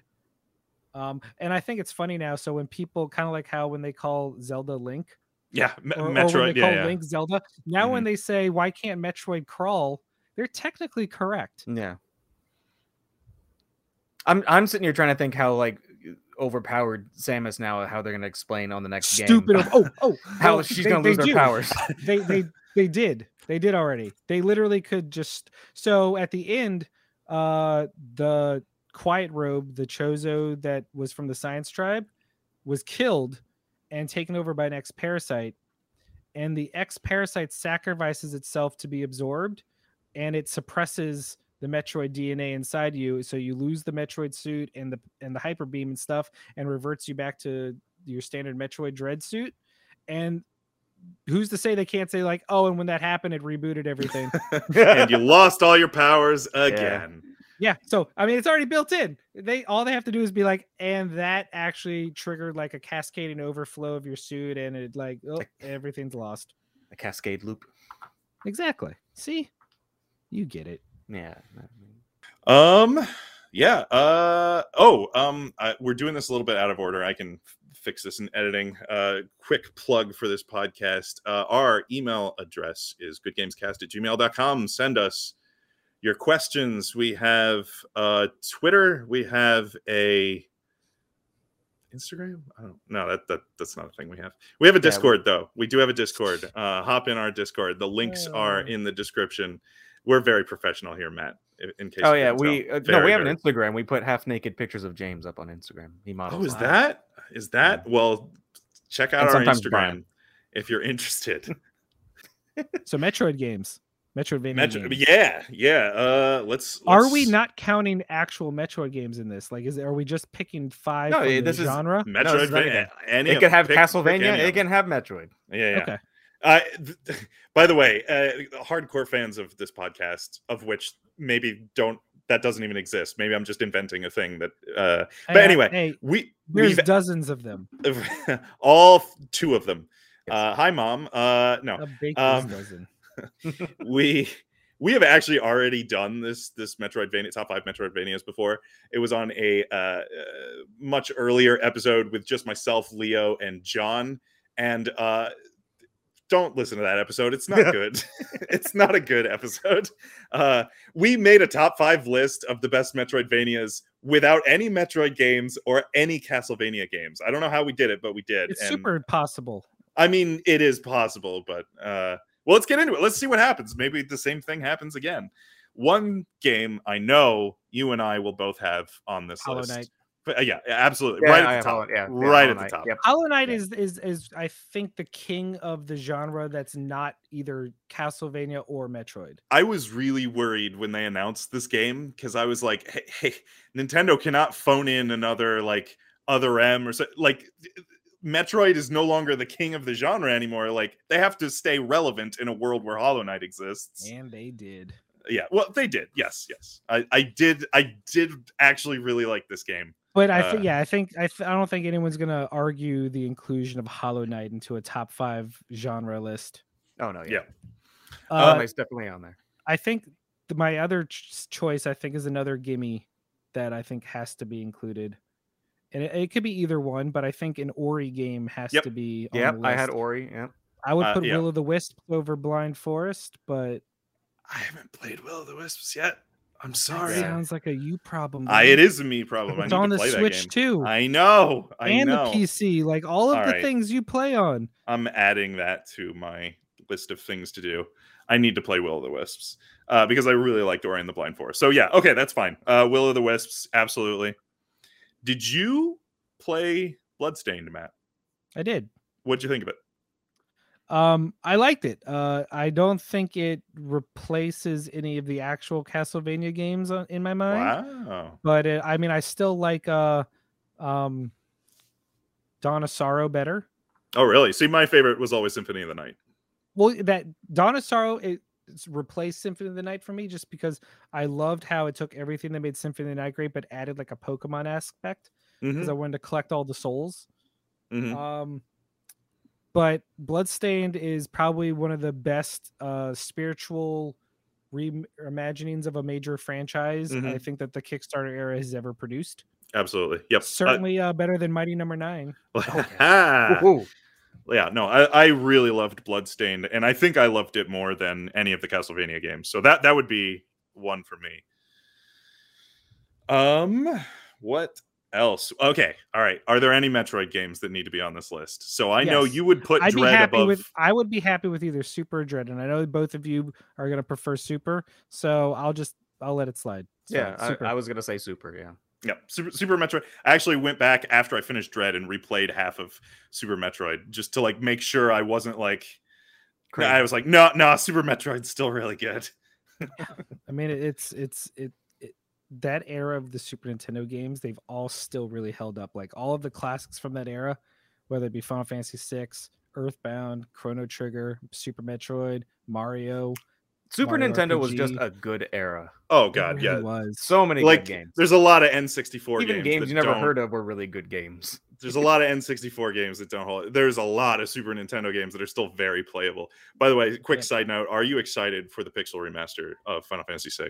um and I think it's funny now so when people kind of like how when they call Zelda Link Yeah, Me- or, or when they Metroid. call Yeah, yeah. Link Zelda now when they say why can't Metroid crawl they're technically correct. Yeah. I'm I'm sitting here trying to think how like overpowered Samus now how they're gonna explain on the next Stupid game. of oh oh how well, she's they- gonna they lose her powers. they they they did they did already they literally could just so at the end uh the quiet robe the chozo that was from the science tribe was killed and taken over by an X parasite and the X parasite sacrifices itself to be absorbed and it suppresses the metroid dna inside you so you lose the metroid suit and the and the hyper beam and stuff and reverts you back to your standard metroid dread suit. And who's to say they can't say like oh and when that happened it rebooted everything. And you lost all your powers again. yeah so i mean it's already built in. They all they have to do is be like and that actually triggered like a cascading overflow of your suit and it like oh, Like- everything's lost. A cascade loop. exactly. See? You get it Yeah. Um, yeah. Uh, oh, um, I, we're doing this a little bit out of order. I can fix this in editing. Uh, quick plug for this podcast. Uh, our email address is goodgamescast at gmail.com. Send us your questions. We have uh, Twitter. We have a Instagram. I don't know. That, that that's not a thing we have. We have a we- Discord though. We do have a Discord. Uh, hop in our Discord. The links are Oh. in the description. We're very professional here, Matt. In case. Oh yeah, we uh, no, we have very- an Instagram. We put half naked pictures of James up on Instagram. He models. Oh, is it. that is that? Well, check out And our Instagram Brian. if you're interested. so metroid games metroidvania Metro- games. yeah, yeah. Uh, let's, are we not counting actual metroid games in this like is are we just picking five No, from the this is- genre No, this is Metroidvania? any It of can have pick- pick Castlevania. any of It can have Metroid. Yeah, yeah. okay Uh, th- by the way, uh, hardcore fans of this podcast, of which maybe don't that doesn't even exist. Maybe I'm just inventing a thing that. Uh, but Hey, anyway, hey we there's dozens of them all two of them. Yes. Uh, hi, mom. Uh, no, a Um, dozen we we have actually already done this this Metroidvania top five Metroidvanias before. It was on a uh, uh, much earlier episode with just myself, Leo, and John. And uh, don't listen to that episode. It's not good. it's not a good episode. Uh, we made a top five list of the best Metroidvanias without any Metroid games or any Castlevania games. I don't know how we did it, but we did. it's And- super possible I mean, it is possible, but uh, well, let's get into it. Let's see what happens. Maybe the same thing happens again. One game I know you and I will both have on this hollow list. knight But, uh, yeah, absolutely. Yeah, right I at the top. Hollow- yeah, yeah, right Hollow at the top. Yep. Hollow Knight Yeah. is is is I think the king of the genre that's not either Castlevania or Metroid. I was really worried when they announced this game because I was like, hey, hey, Nintendo cannot phone in another like other M or so like Metroid is no longer the king of the genre anymore. Like they have to stay relevant in a world where Hollow Knight exists. And they did. Yeah, well, they did. Yes, yes. I, I did. I did actually really like this game. But I Uh, think yeah, I think I, th- I don't think anyone's gonna argue the inclusion of Hollow Knight into a top five genre list. Oh no, yeah. Yeah. Hollow Uh, Knight's definitely on there. I think the, my other ch- choice I think is another gimme that I think has to be included, and it, it could be either one, but I think an Ori game has Yep. to be. On Yep, the I had. Ori. Yep. I would Uh, put yeah. Will of the Wisp over Blind Forest, but I haven't played Will of the Wisps yet. I'm that sorry. sounds like a you problem. I, it is a me problem. I It's need on to the play Switch that game. too, I know. I and know. the PC. Like all of All the right. things you play on. I'm adding that to my list of things to do. I need to play Will of the Wisps uh, because I really like Ori and the Blind Forest. So yeah, okay, that's fine. Uh, Will of the Wisps, absolutely. Did you play Bloodstained, Matt? I did. What'd you think of it? Um, I liked it. Uh, I don't think it replaces any of the actual Castlevania games on, in my mind. Wow. But it, I mean, I still like uh, um, Dawn of Sorrow better. Oh, really? See, my favorite was always Symphony of the Night. Well, that Dawn of Sorrow it replaced Symphony of the Night for me just because I loved how it took everything that made Symphony of the Night great, but added like a Pokemon aspect because Mhm, I wanted to collect all the souls. mhm. Um, but Bloodstained is probably one of the best uh, spiritual reimaginings of a major franchise I Mhm. think that the Kickstarter era has ever produced. Absolutely. Yep. Uh, Certainly uh, better than Mighty Number Nine. Woohoo. yeah, no, I, I really loved Bloodstained, and I think I loved it more than any of the Castlevania games. So that that would be one for me. Um, what else? Okay, all right. Are there any Metroid games that need to be on this list? So I know you would put I'd be Dread happy above. with I would be happy with either Super or Dread, and I know both of you are gonna prefer Super, so I'll just I'll let it slide. So, Yeah, I, Super. I was gonna say super. Yeah. Yeah, Super, Super Metroid. I actually went back after I finished Dread and replayed half of Super Metroid just to like make sure I wasn't like. Crazy. I was like, no, no, Super Metroid's still really good. I mean, it- it's it's it, it that era of the Super Nintendo games, they've all still really held up. Like all of the classics from that era, whether it be Final Fantasy VI, Earthbound, Chrono Trigger, Super Metroid, Mario. Super Mario Nintendo was just a good era. Oh it god, really yeah. was. So many Like good games. there's a lot of N64 Even games, games, you never don't- heard of were really good games. There's a lot of N64 games that don't hold. There's a lot of Super Nintendo games that are still very playable. By the way, quick Yeah. side note: Are you excited for the Pixel remaster of Final Fantasy VI?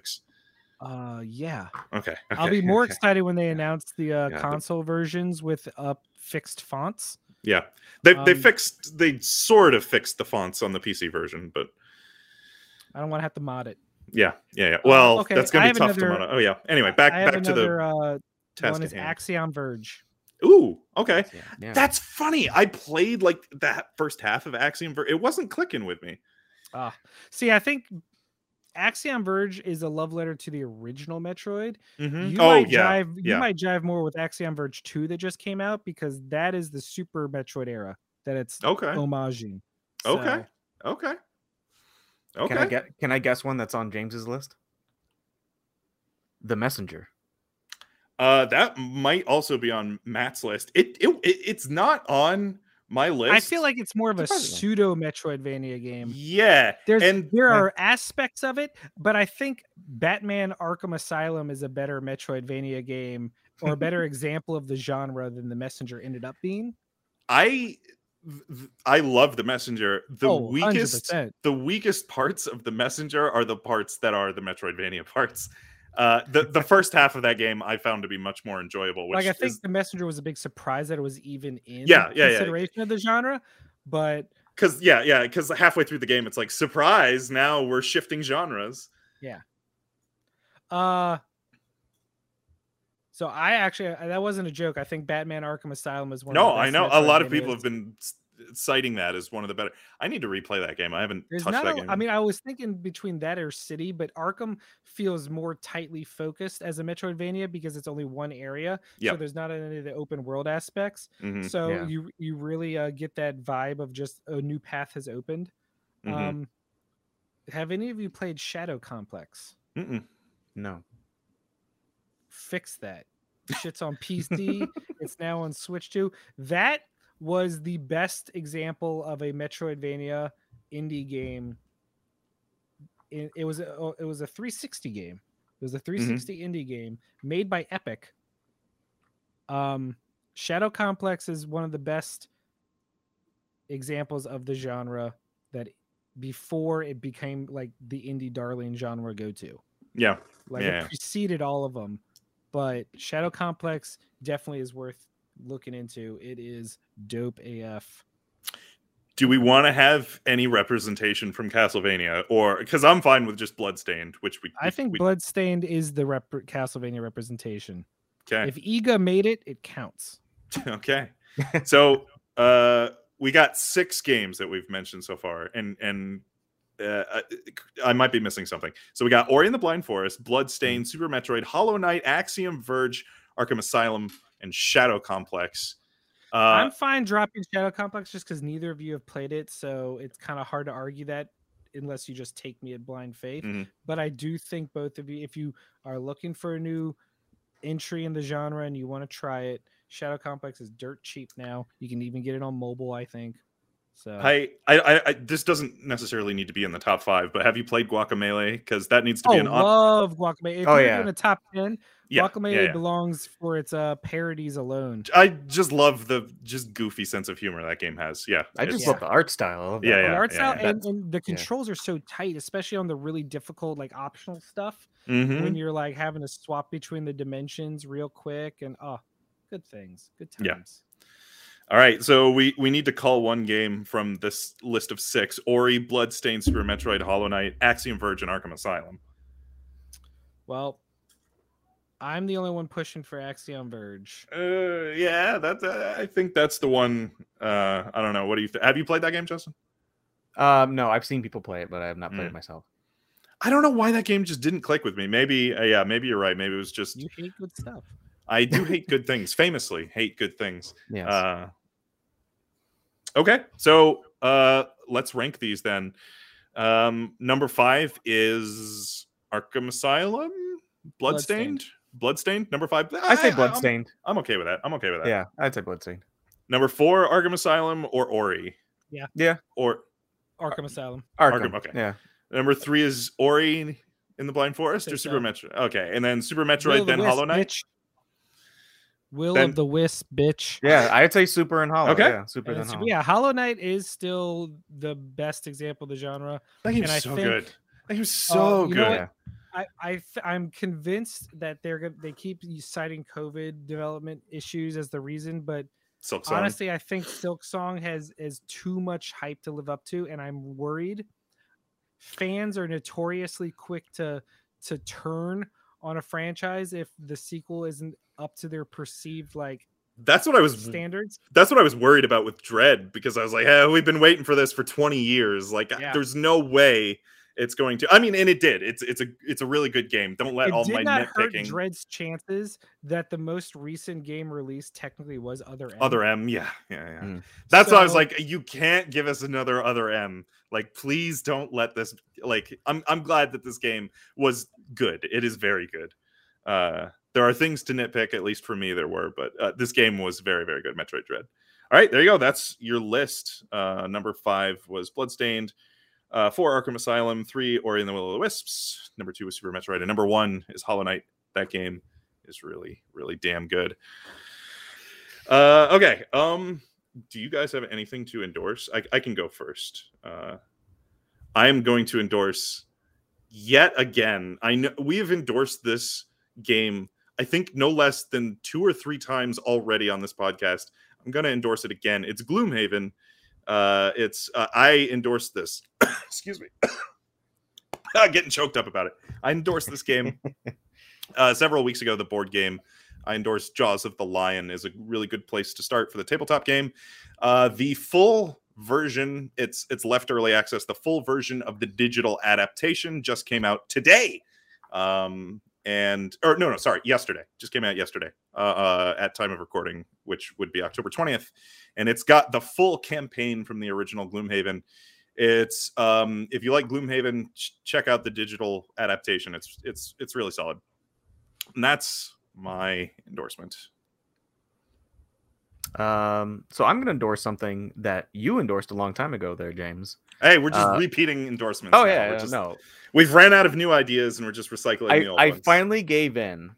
Uh, yeah. Okay, I'll be more okay. excited when they announce the uh, Yeah, the- console versions with uh, fixed fonts. Yeah, they they Um, fixed. They sort of fixed the fonts on the PC version, but I don't want to have to mod it. yeah, yeah, yeah. Well, Uh, okay, that's gonna be tough another- to mono. Oh yeah. Anyway, back I have back to the uh, task one is hand. Axiom Verge. Ooh, okay. Yeah, yeah. That's funny. I played like that first half of Axiom. Ver- it wasn't clicking with me. Ah, see, I think Axiom Verge is a love letter to the original Metroid. Mhm. You Oh might yeah, jive, yeah. you might jive more with Axiom Verge 2 that just came out because that is the Super Metroid era that it's Okay. homaging. Okay. So, Okay. Okay. Can I get? Can I guess one that's on James's list? The Messenger. Uh, that might also be on Matt's list. It, it, it it's not on my list. I feel like it's more of a pseudo Metroidvania game. yeah. There's and there are aspects of it, but I think Batman Arkham Asylum is a better Metroidvania game or a better example of the genre than the Messenger ended up being. I I love the messenger. The Oh, weakest 100%. the weakest parts of the messenger are the parts that are the Metroidvania parts. Uh, the the first half of that game I found to be much more enjoyable. Which like I think is the messenger was a big surprise that it was even in Yeah, yeah, yeah. consideration of the genre but because yeah yeah because halfway through the game it's like surprise now we're shifting genres. Yeah. Uh so i actually that wasn't a joke i think batman arkham asylum is one No, of the I know a lot of people have been citing that as one of the better. I need to replay that game. I haven't There's touched that A, game. I mean, I was thinking between that or City, but Arkham feels more tightly focused as a Metroidvania because it's only one area. Yep. So there's not any of the open world aspects. Mhm, So Yeah. you you really uh, get that vibe of just a new path has opened. mhm. Um, have any of you played Shadow Complex? Mm-mm. No. Fix that. Shit's on PC. it's now on Switch too. That was the best example of a Metroidvania indie game. It, it was a, oh, it was a 360 game. It was a 360 indie game made by Epic. Um, Shadow Complex is one of the best examples of the genre that before it became like the indie darling genre go to. Yeah. Like Yeah. it preceded all of them, but Shadow Complex definitely is worth looking into. It is dope AF. Do we want to have any representation from Castlevania, or because I'm fine with just Bloodstained, which we I think we, Bloodstained is the rep- Castlevania representation. okay. If Iga made it, it counts. okay. So uh we got six games that we've mentioned so far, and and uh, I, I might be missing something. So we got Ori and the Blind Forest, Bloodstained, Super Metroid, Hollow Knight, Axiom Verge, Arkham Asylum, and Shadow Complex. Uh, I'm fine dropping Shadow Complex just because neither of you have played it, so it's kind of hard to argue that unless you just take me at blind faith. Mhm. But I do think both of you, if you are looking for a new entry in the genre and you want to try it, Shadow Complex is dirt cheap now. You can even get it on mobile, I think. So I, I, I, I, this doesn't necessarily need to be in the top five, but have you played Guacamelee? Because that needs to oh, be an on- love Guacamelee. If Oh, you're yeah. doing a top ten, yeah, Guacamelee yeah, yeah. belongs for its uh parodies alone. I just love the just goofy sense of humor that game has. Yeah, I just it's- love the art style. I love Yeah, that. the yeah, art style yeah. and, and the controls are so tight, especially on the really difficult, like optional stuff. Mhm. When you're like having to swap between the dimensions real quick, and oh, good things, good Yeah. times. All right, so we we need to call one game from this list of six: Ori, Bloodstained, Super Metroid, Hollow Knight, Axiom Verge, and Arkham Asylum. Well, I'm the only one pushing for Axiom Verge. Uh, yeah, that uh, I think that's the one. Uh, I don't know. What do you th- have you played that game, Justin? Um, no, I've seen people play it, but I have not played Mm. it myself. I don't know why that game just didn't click with me. Maybe, uh, yeah, maybe you're right. Maybe it was just You hate good stuff. I do hate good things. Famously, hate good things. Yes. Uh, okay, so uh, let's rank these then. Um, number five is Arkham Asylum, Bloodstained, Bloodstained. Number five. I say I'm- Bloodstained. I'm, okay with that. I'm okay with that. yeah, I'd say Bloodstained. Number four, Arkham Asylum or Ori. Yeah. Yeah. Or Arkham Asylum. Arkham. Arkham, okay. Yeah. number three is Ori in the Blind Forest or Super so. Metroid. Okay, and then Super Metroid, the then Wisp, Hollow Knight. bitch. Will Then- of the Wisp, bitch. Yeah, I'd say Super and Hollow. Okay. Yeah, Super And then it's- Hollow. yeah, Hollow Knight is still the best example of the genre. That game's and I so think- good. That game's uh, so you good. know what? Yeah. I, I th- I'm convinced that they're gonna they keep citing COVID development issues as the reason, but Silksong. honestly, I think Silksong has is too much hype to live up to, and I'm worried. Fans are notoriously quick to to turn on a franchise if the sequel isn't up to their perceived like that's what I was. standards. That's what I was worried about with Dread because I was like, "Hey, we've been waiting for this for 20 years. Like, Yeah. there's no way it's going to." I mean, and it did. It's it's a it's a really good game. Don't let it all did my not hurt nitpicking. Dread's chances that the most recent game release technically was Other M. Other M, yeah, yeah, yeah. Mm. That's why I was like, you can't give us another other M. Like, please don't let this. Like, I'm I'm glad that this game was good. It is very good. Uh, there are things to nitpick, at least for me, there were, but uh, this game was very, very good. Metroid Dread. All right, there you go. That's your list. Uh, number five was Bloodstained. Uh, four Arkham Asylum. Three Ori and the Will of the Wisps. Number two was Super Metroid, and number one is Hollow Knight. That game is really, really damn good. Uh, okay. Um, do you guys have anything to endorse? I, I can go first. Uh, I am going to endorse yet again. I know we have endorsed this game. I think no less than two or three times already on this podcast. I'm going to endorse it again. It's Gloomhaven. Uh, it's uh, I endorse this. Excuse me. Getting choked up about it. I endorsed this game uh, several weeks ago. The board game I endorse Jaws of the Lion is a really good place to start for the tabletop game. Uh, the full version, it's it's left early access. The full version of the digital adaptation just came out today. Um, and or no, no, sorry, yesterday. Just came out yesterday uh, uh, at time of recording, which would be October 20th. And it's got the full campaign from the original Gloomhaven. It's um, if you like Gloomhaven, ch- check out the digital adaptation. It's it's it's really solid. And that's my endorsement. Um, so I'm going to endorse something that you endorsed a long time ago, there, James. Hey, we're just Uh, repeating endorsements. Oh now. yeah, We're just- no. We've ran out of new ideas and we're just recycling I, the old I finally gave in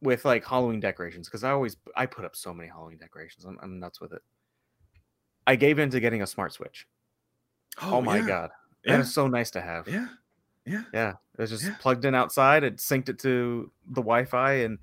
with like Halloween decorations because I always I put up so many Halloween decorations. I'm, I'm nuts with it. I gave in to getting a smart switch. Oh, my yeah. god, Yeah. that is so nice to have. Yeah. Yeah. Yeah, it's just Yeah. plugged in outside. It synced it to the Wi-Fi, and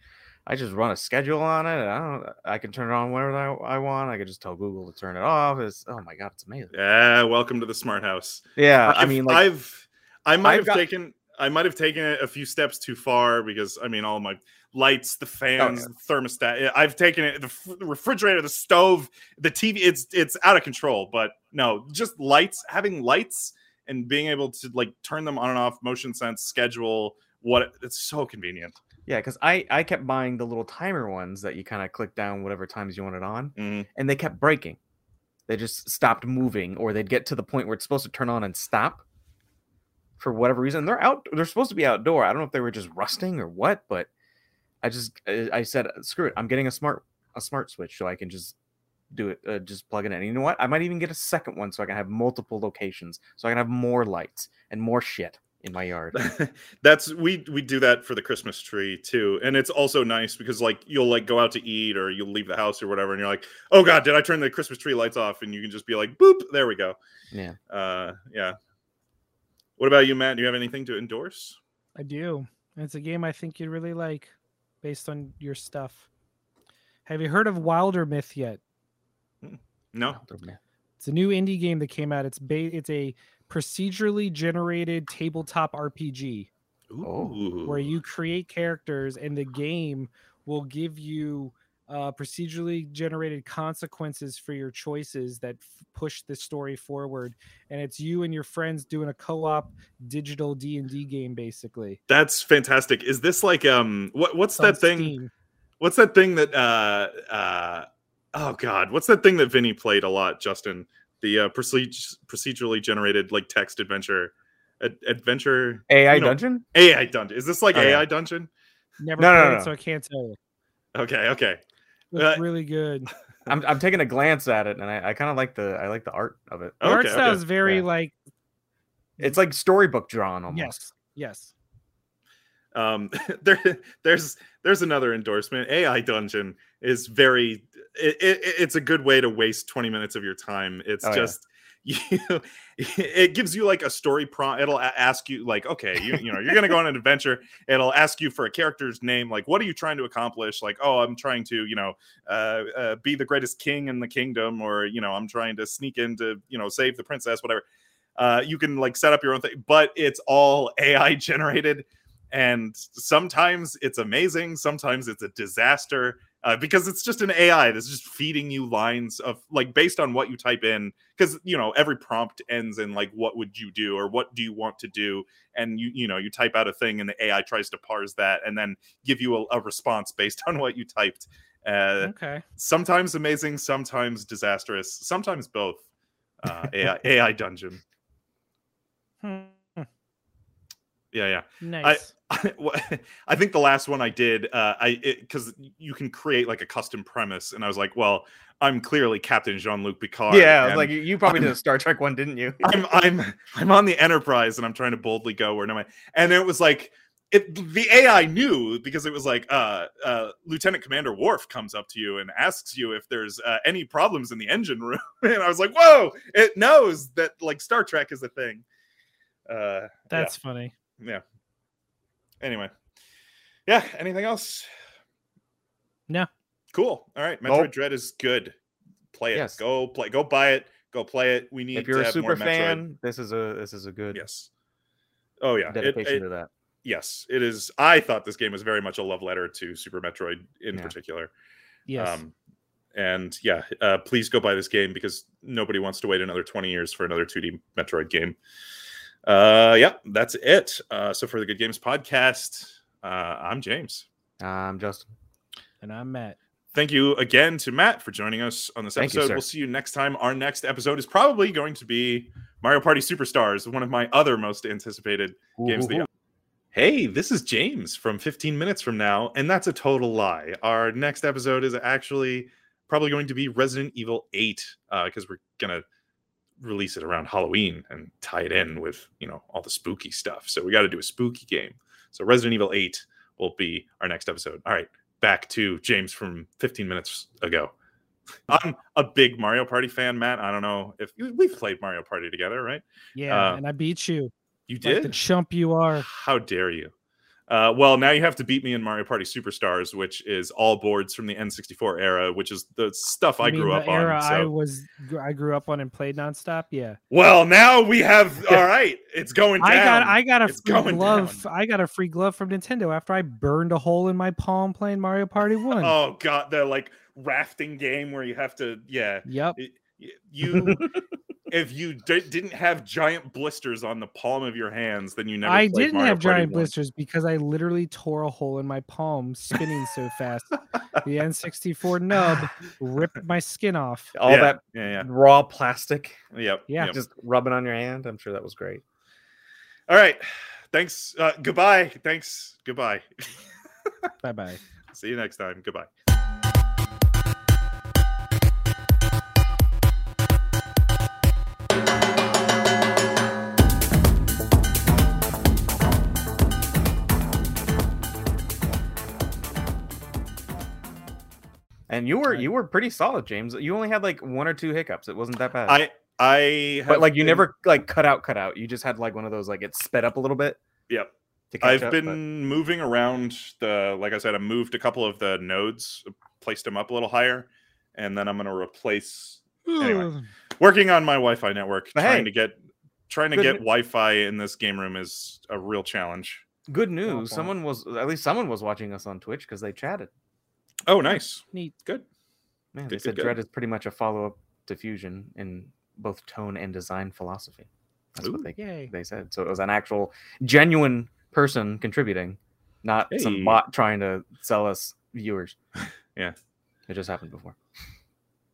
I just run a schedule on it. And I don't. I can turn it on whenever I, I want. I can just tell Google to turn it off. It's oh my god, it's amazing. Yeah. Welcome to the smart house. Yeah, I I've- mean, like, I've I might I've have got- taken I might have taken it a few steps too far because I mean all my lights, the oh, fans, the thermostat. I've taken it the, the refrigerator, the stove, the TV. It's it's out of control. But no, just lights. Having lights and being able to like turn them on and off, motion sense, schedule. What it's so convenient. Yeah, because I I kept buying the little timer ones that you kind of click down whatever times you want it on, Mhm. and they kept breaking. They just stopped moving, or they'd get to the point where it's supposed to turn on and stop for whatever reason. They're out. They're supposed to be outdoor. I don't know if they were just rusting or what, but I just I I said screw it. I'm getting a smart a smart switch so I can just do it. Uh, just plug it in. And you know what? I might even get a second one so I can have multiple locations, so I can have more lights and more shit in my yard. That's we we do that for the Christmas tree too, and it's also nice because like you'll like go out to eat or you'll leave the house or whatever, and you're like, oh god, did I turn the Christmas tree lights off? And you can just be like, boop, there we go. yeah. Uh, yeah. What about you, Matt? Do you have anything to endorse? I do. It's a game I think you'd really like based on your stuff. Have you heard of Wildermyth yet? No. It's a new indie game that came out. It's ba- it's a procedurally generated tabletop RPG Oh. Ooh. where you create characters and the game will give you uh, procedurally generated consequences for your choices that f- push the story forward and it's you and your friends doing a co-op digital d&d game basically That's fantastic. Is this like um what what's that thing? Steam. What's that thing that uh uh oh god, what's that thing that Vinny played a lot, Justin? The uh proced- procedurally generated like text adventure Ad- adventure AI you know, dungeon. AI dungeon. Is this like Oh, yeah. AI dungeon? never No, no, played no, it no. so i can't tell you Okay, okay. looks Uh, really good I'm I'm taking a glance at it, and I, I kind of like the I like the art of it. the art Okay, style okay. is very Yeah. like It's like storybook drawn almost. yes yes um there there's there's another endorsement ai dungeon is very it, it, it's a good way to waste 20 minutes of your time. It's Oh, yeah. just you it gives you like a story prompt. It'll ask you like okay you, you know you're gonna go on an adventure. It'll ask you for a character's name like what are you trying to accomplish? Like oh i'm trying to you know uh, uh be the greatest king in the kingdom or you know i'm trying to sneak in to you know save the princess whatever. Uh you can like set up your own thing but it's all ai generated and sometimes it's amazing sometimes it's a disaster uh, because it's just an ai that's just feeding you lines of like based on what you type in because you know every prompt ends in like what would you do or what do you want to do? And you you know you type out a thing and the ai tries to parse that and then give you a, a response based on what you typed. Uh, okay. sometimes amazing sometimes disastrous sometimes both uh, ai ai dungeon. Hmm, yeah yeah. Nice I, think the last one I did, uh, I because you can create like a custom premise, and I was like, well, I'm clearly Captain Jean Luc Picard. Yeah, I was and like you- you probably did I'm- a Star Trek one, didn't you? I'm I'm I'm on the Enterprise, and I'm trying to boldly go where no, man and it was like. It, the AI knew because it was like uh, uh, Lieutenant Commander Worf comes up to you and asks you if there's uh, any problems in the engine room, and I was like, "Whoa!" It knows that like Star Trek is a thing. Uh, that's funny yeah. Anyway, yeah. Anything else? No. Cool. All right. Metroid Nope. Dread is good. Play it. Yes. Go play. Go buy it. Go play it. We need. If you're to a have super fan, this is a this is a good yes. Oh yeah. It- dedication it- to that. yes, it is. I thought this game was very much a love letter to Super Metroid in Yeah. particular. Yes. Um, and yeah, uh, please go buy this game because nobody wants to wait another 20 years for another 2D Metroid game. Uh, yeah, that's it. Uh, so for the Good Games podcast, uh, I'm James. I'm Justin. and I'm Matt. Thank you again to Matt for joining us on this Thank you, episode. sir. we'll see you next time. Our next episode is probably going to be Mario Party Superstars, one of my other most anticipated games of the year. Hey, this is James from 15 minutes from now, and that's a total lie. Our next episode is actually probably going to be Resident Evil 8 because we're gonna release it around Halloween and tie it in with you know all the spooky stuff. So we got to do a spooky game. So Resident Evil 8 will be our next episode. All right, back to James from 15 minutes ago. I'm a big Mario Party fan, Matt. I don't know if we've played Mario Party together, right? Yeah, Uh, and I beat you. You Like did. the chump you are. How dare you? Uh, well, now you have to beat me in Mario Party Superstars, which is all boards from the N64 era, which is the stuff I mean grew up era on. I was I grew up on and played nonstop. Yeah. Well, now we have. All right, it's going down. I got I got a It's free glove. down. I got a free glove from Nintendo after I burned a hole in my palm playing Mario Party One. Oh god, the like rafting game where you have to. Yeah, Yep. it- you. if you di- didn't have giant blisters on the palm of your hands, then you never. I didn't Mario have Party giant 1. blisters because I literally tore a hole in my palm spinning so fast. the N64 nub ripped my skin off. All Yeah, that Yeah, raw plastic yeah, yep. Yeah. yep. just rubbing on your hand. I'm sure that was great. All right. Thanks. Uh, goodbye. Thanks. Goodbye. Bye bye. See you next time. Goodbye. And you were you were pretty solid, James. You only had like one or two hiccups. It wasn't that bad. I I have but like you been- never like cut out, cut out. You just had like one of those like it sped up a little bit. Yep. I've up, been but- moving around the like I said, I moved a couple of the nodes, placed them up a little higher, and then I'm gonna replace Anyway. working on my Wi-Fi network, But trying hey, to get trying to get n- Wi-Fi in this game room is a real challenge. good news. Someone was at least someone was watching us on Twitch because they chatted. Oh, nice. Neat. Good. Man, Good, they good, said good. Dread is pretty much a follow up to Fusion in both tone and design philosophy. That's Ooh. what they Yay. they said. So it was an actual genuine person contributing, not Hey. some bot trying to sell us viewers. Yeah. It just happened before.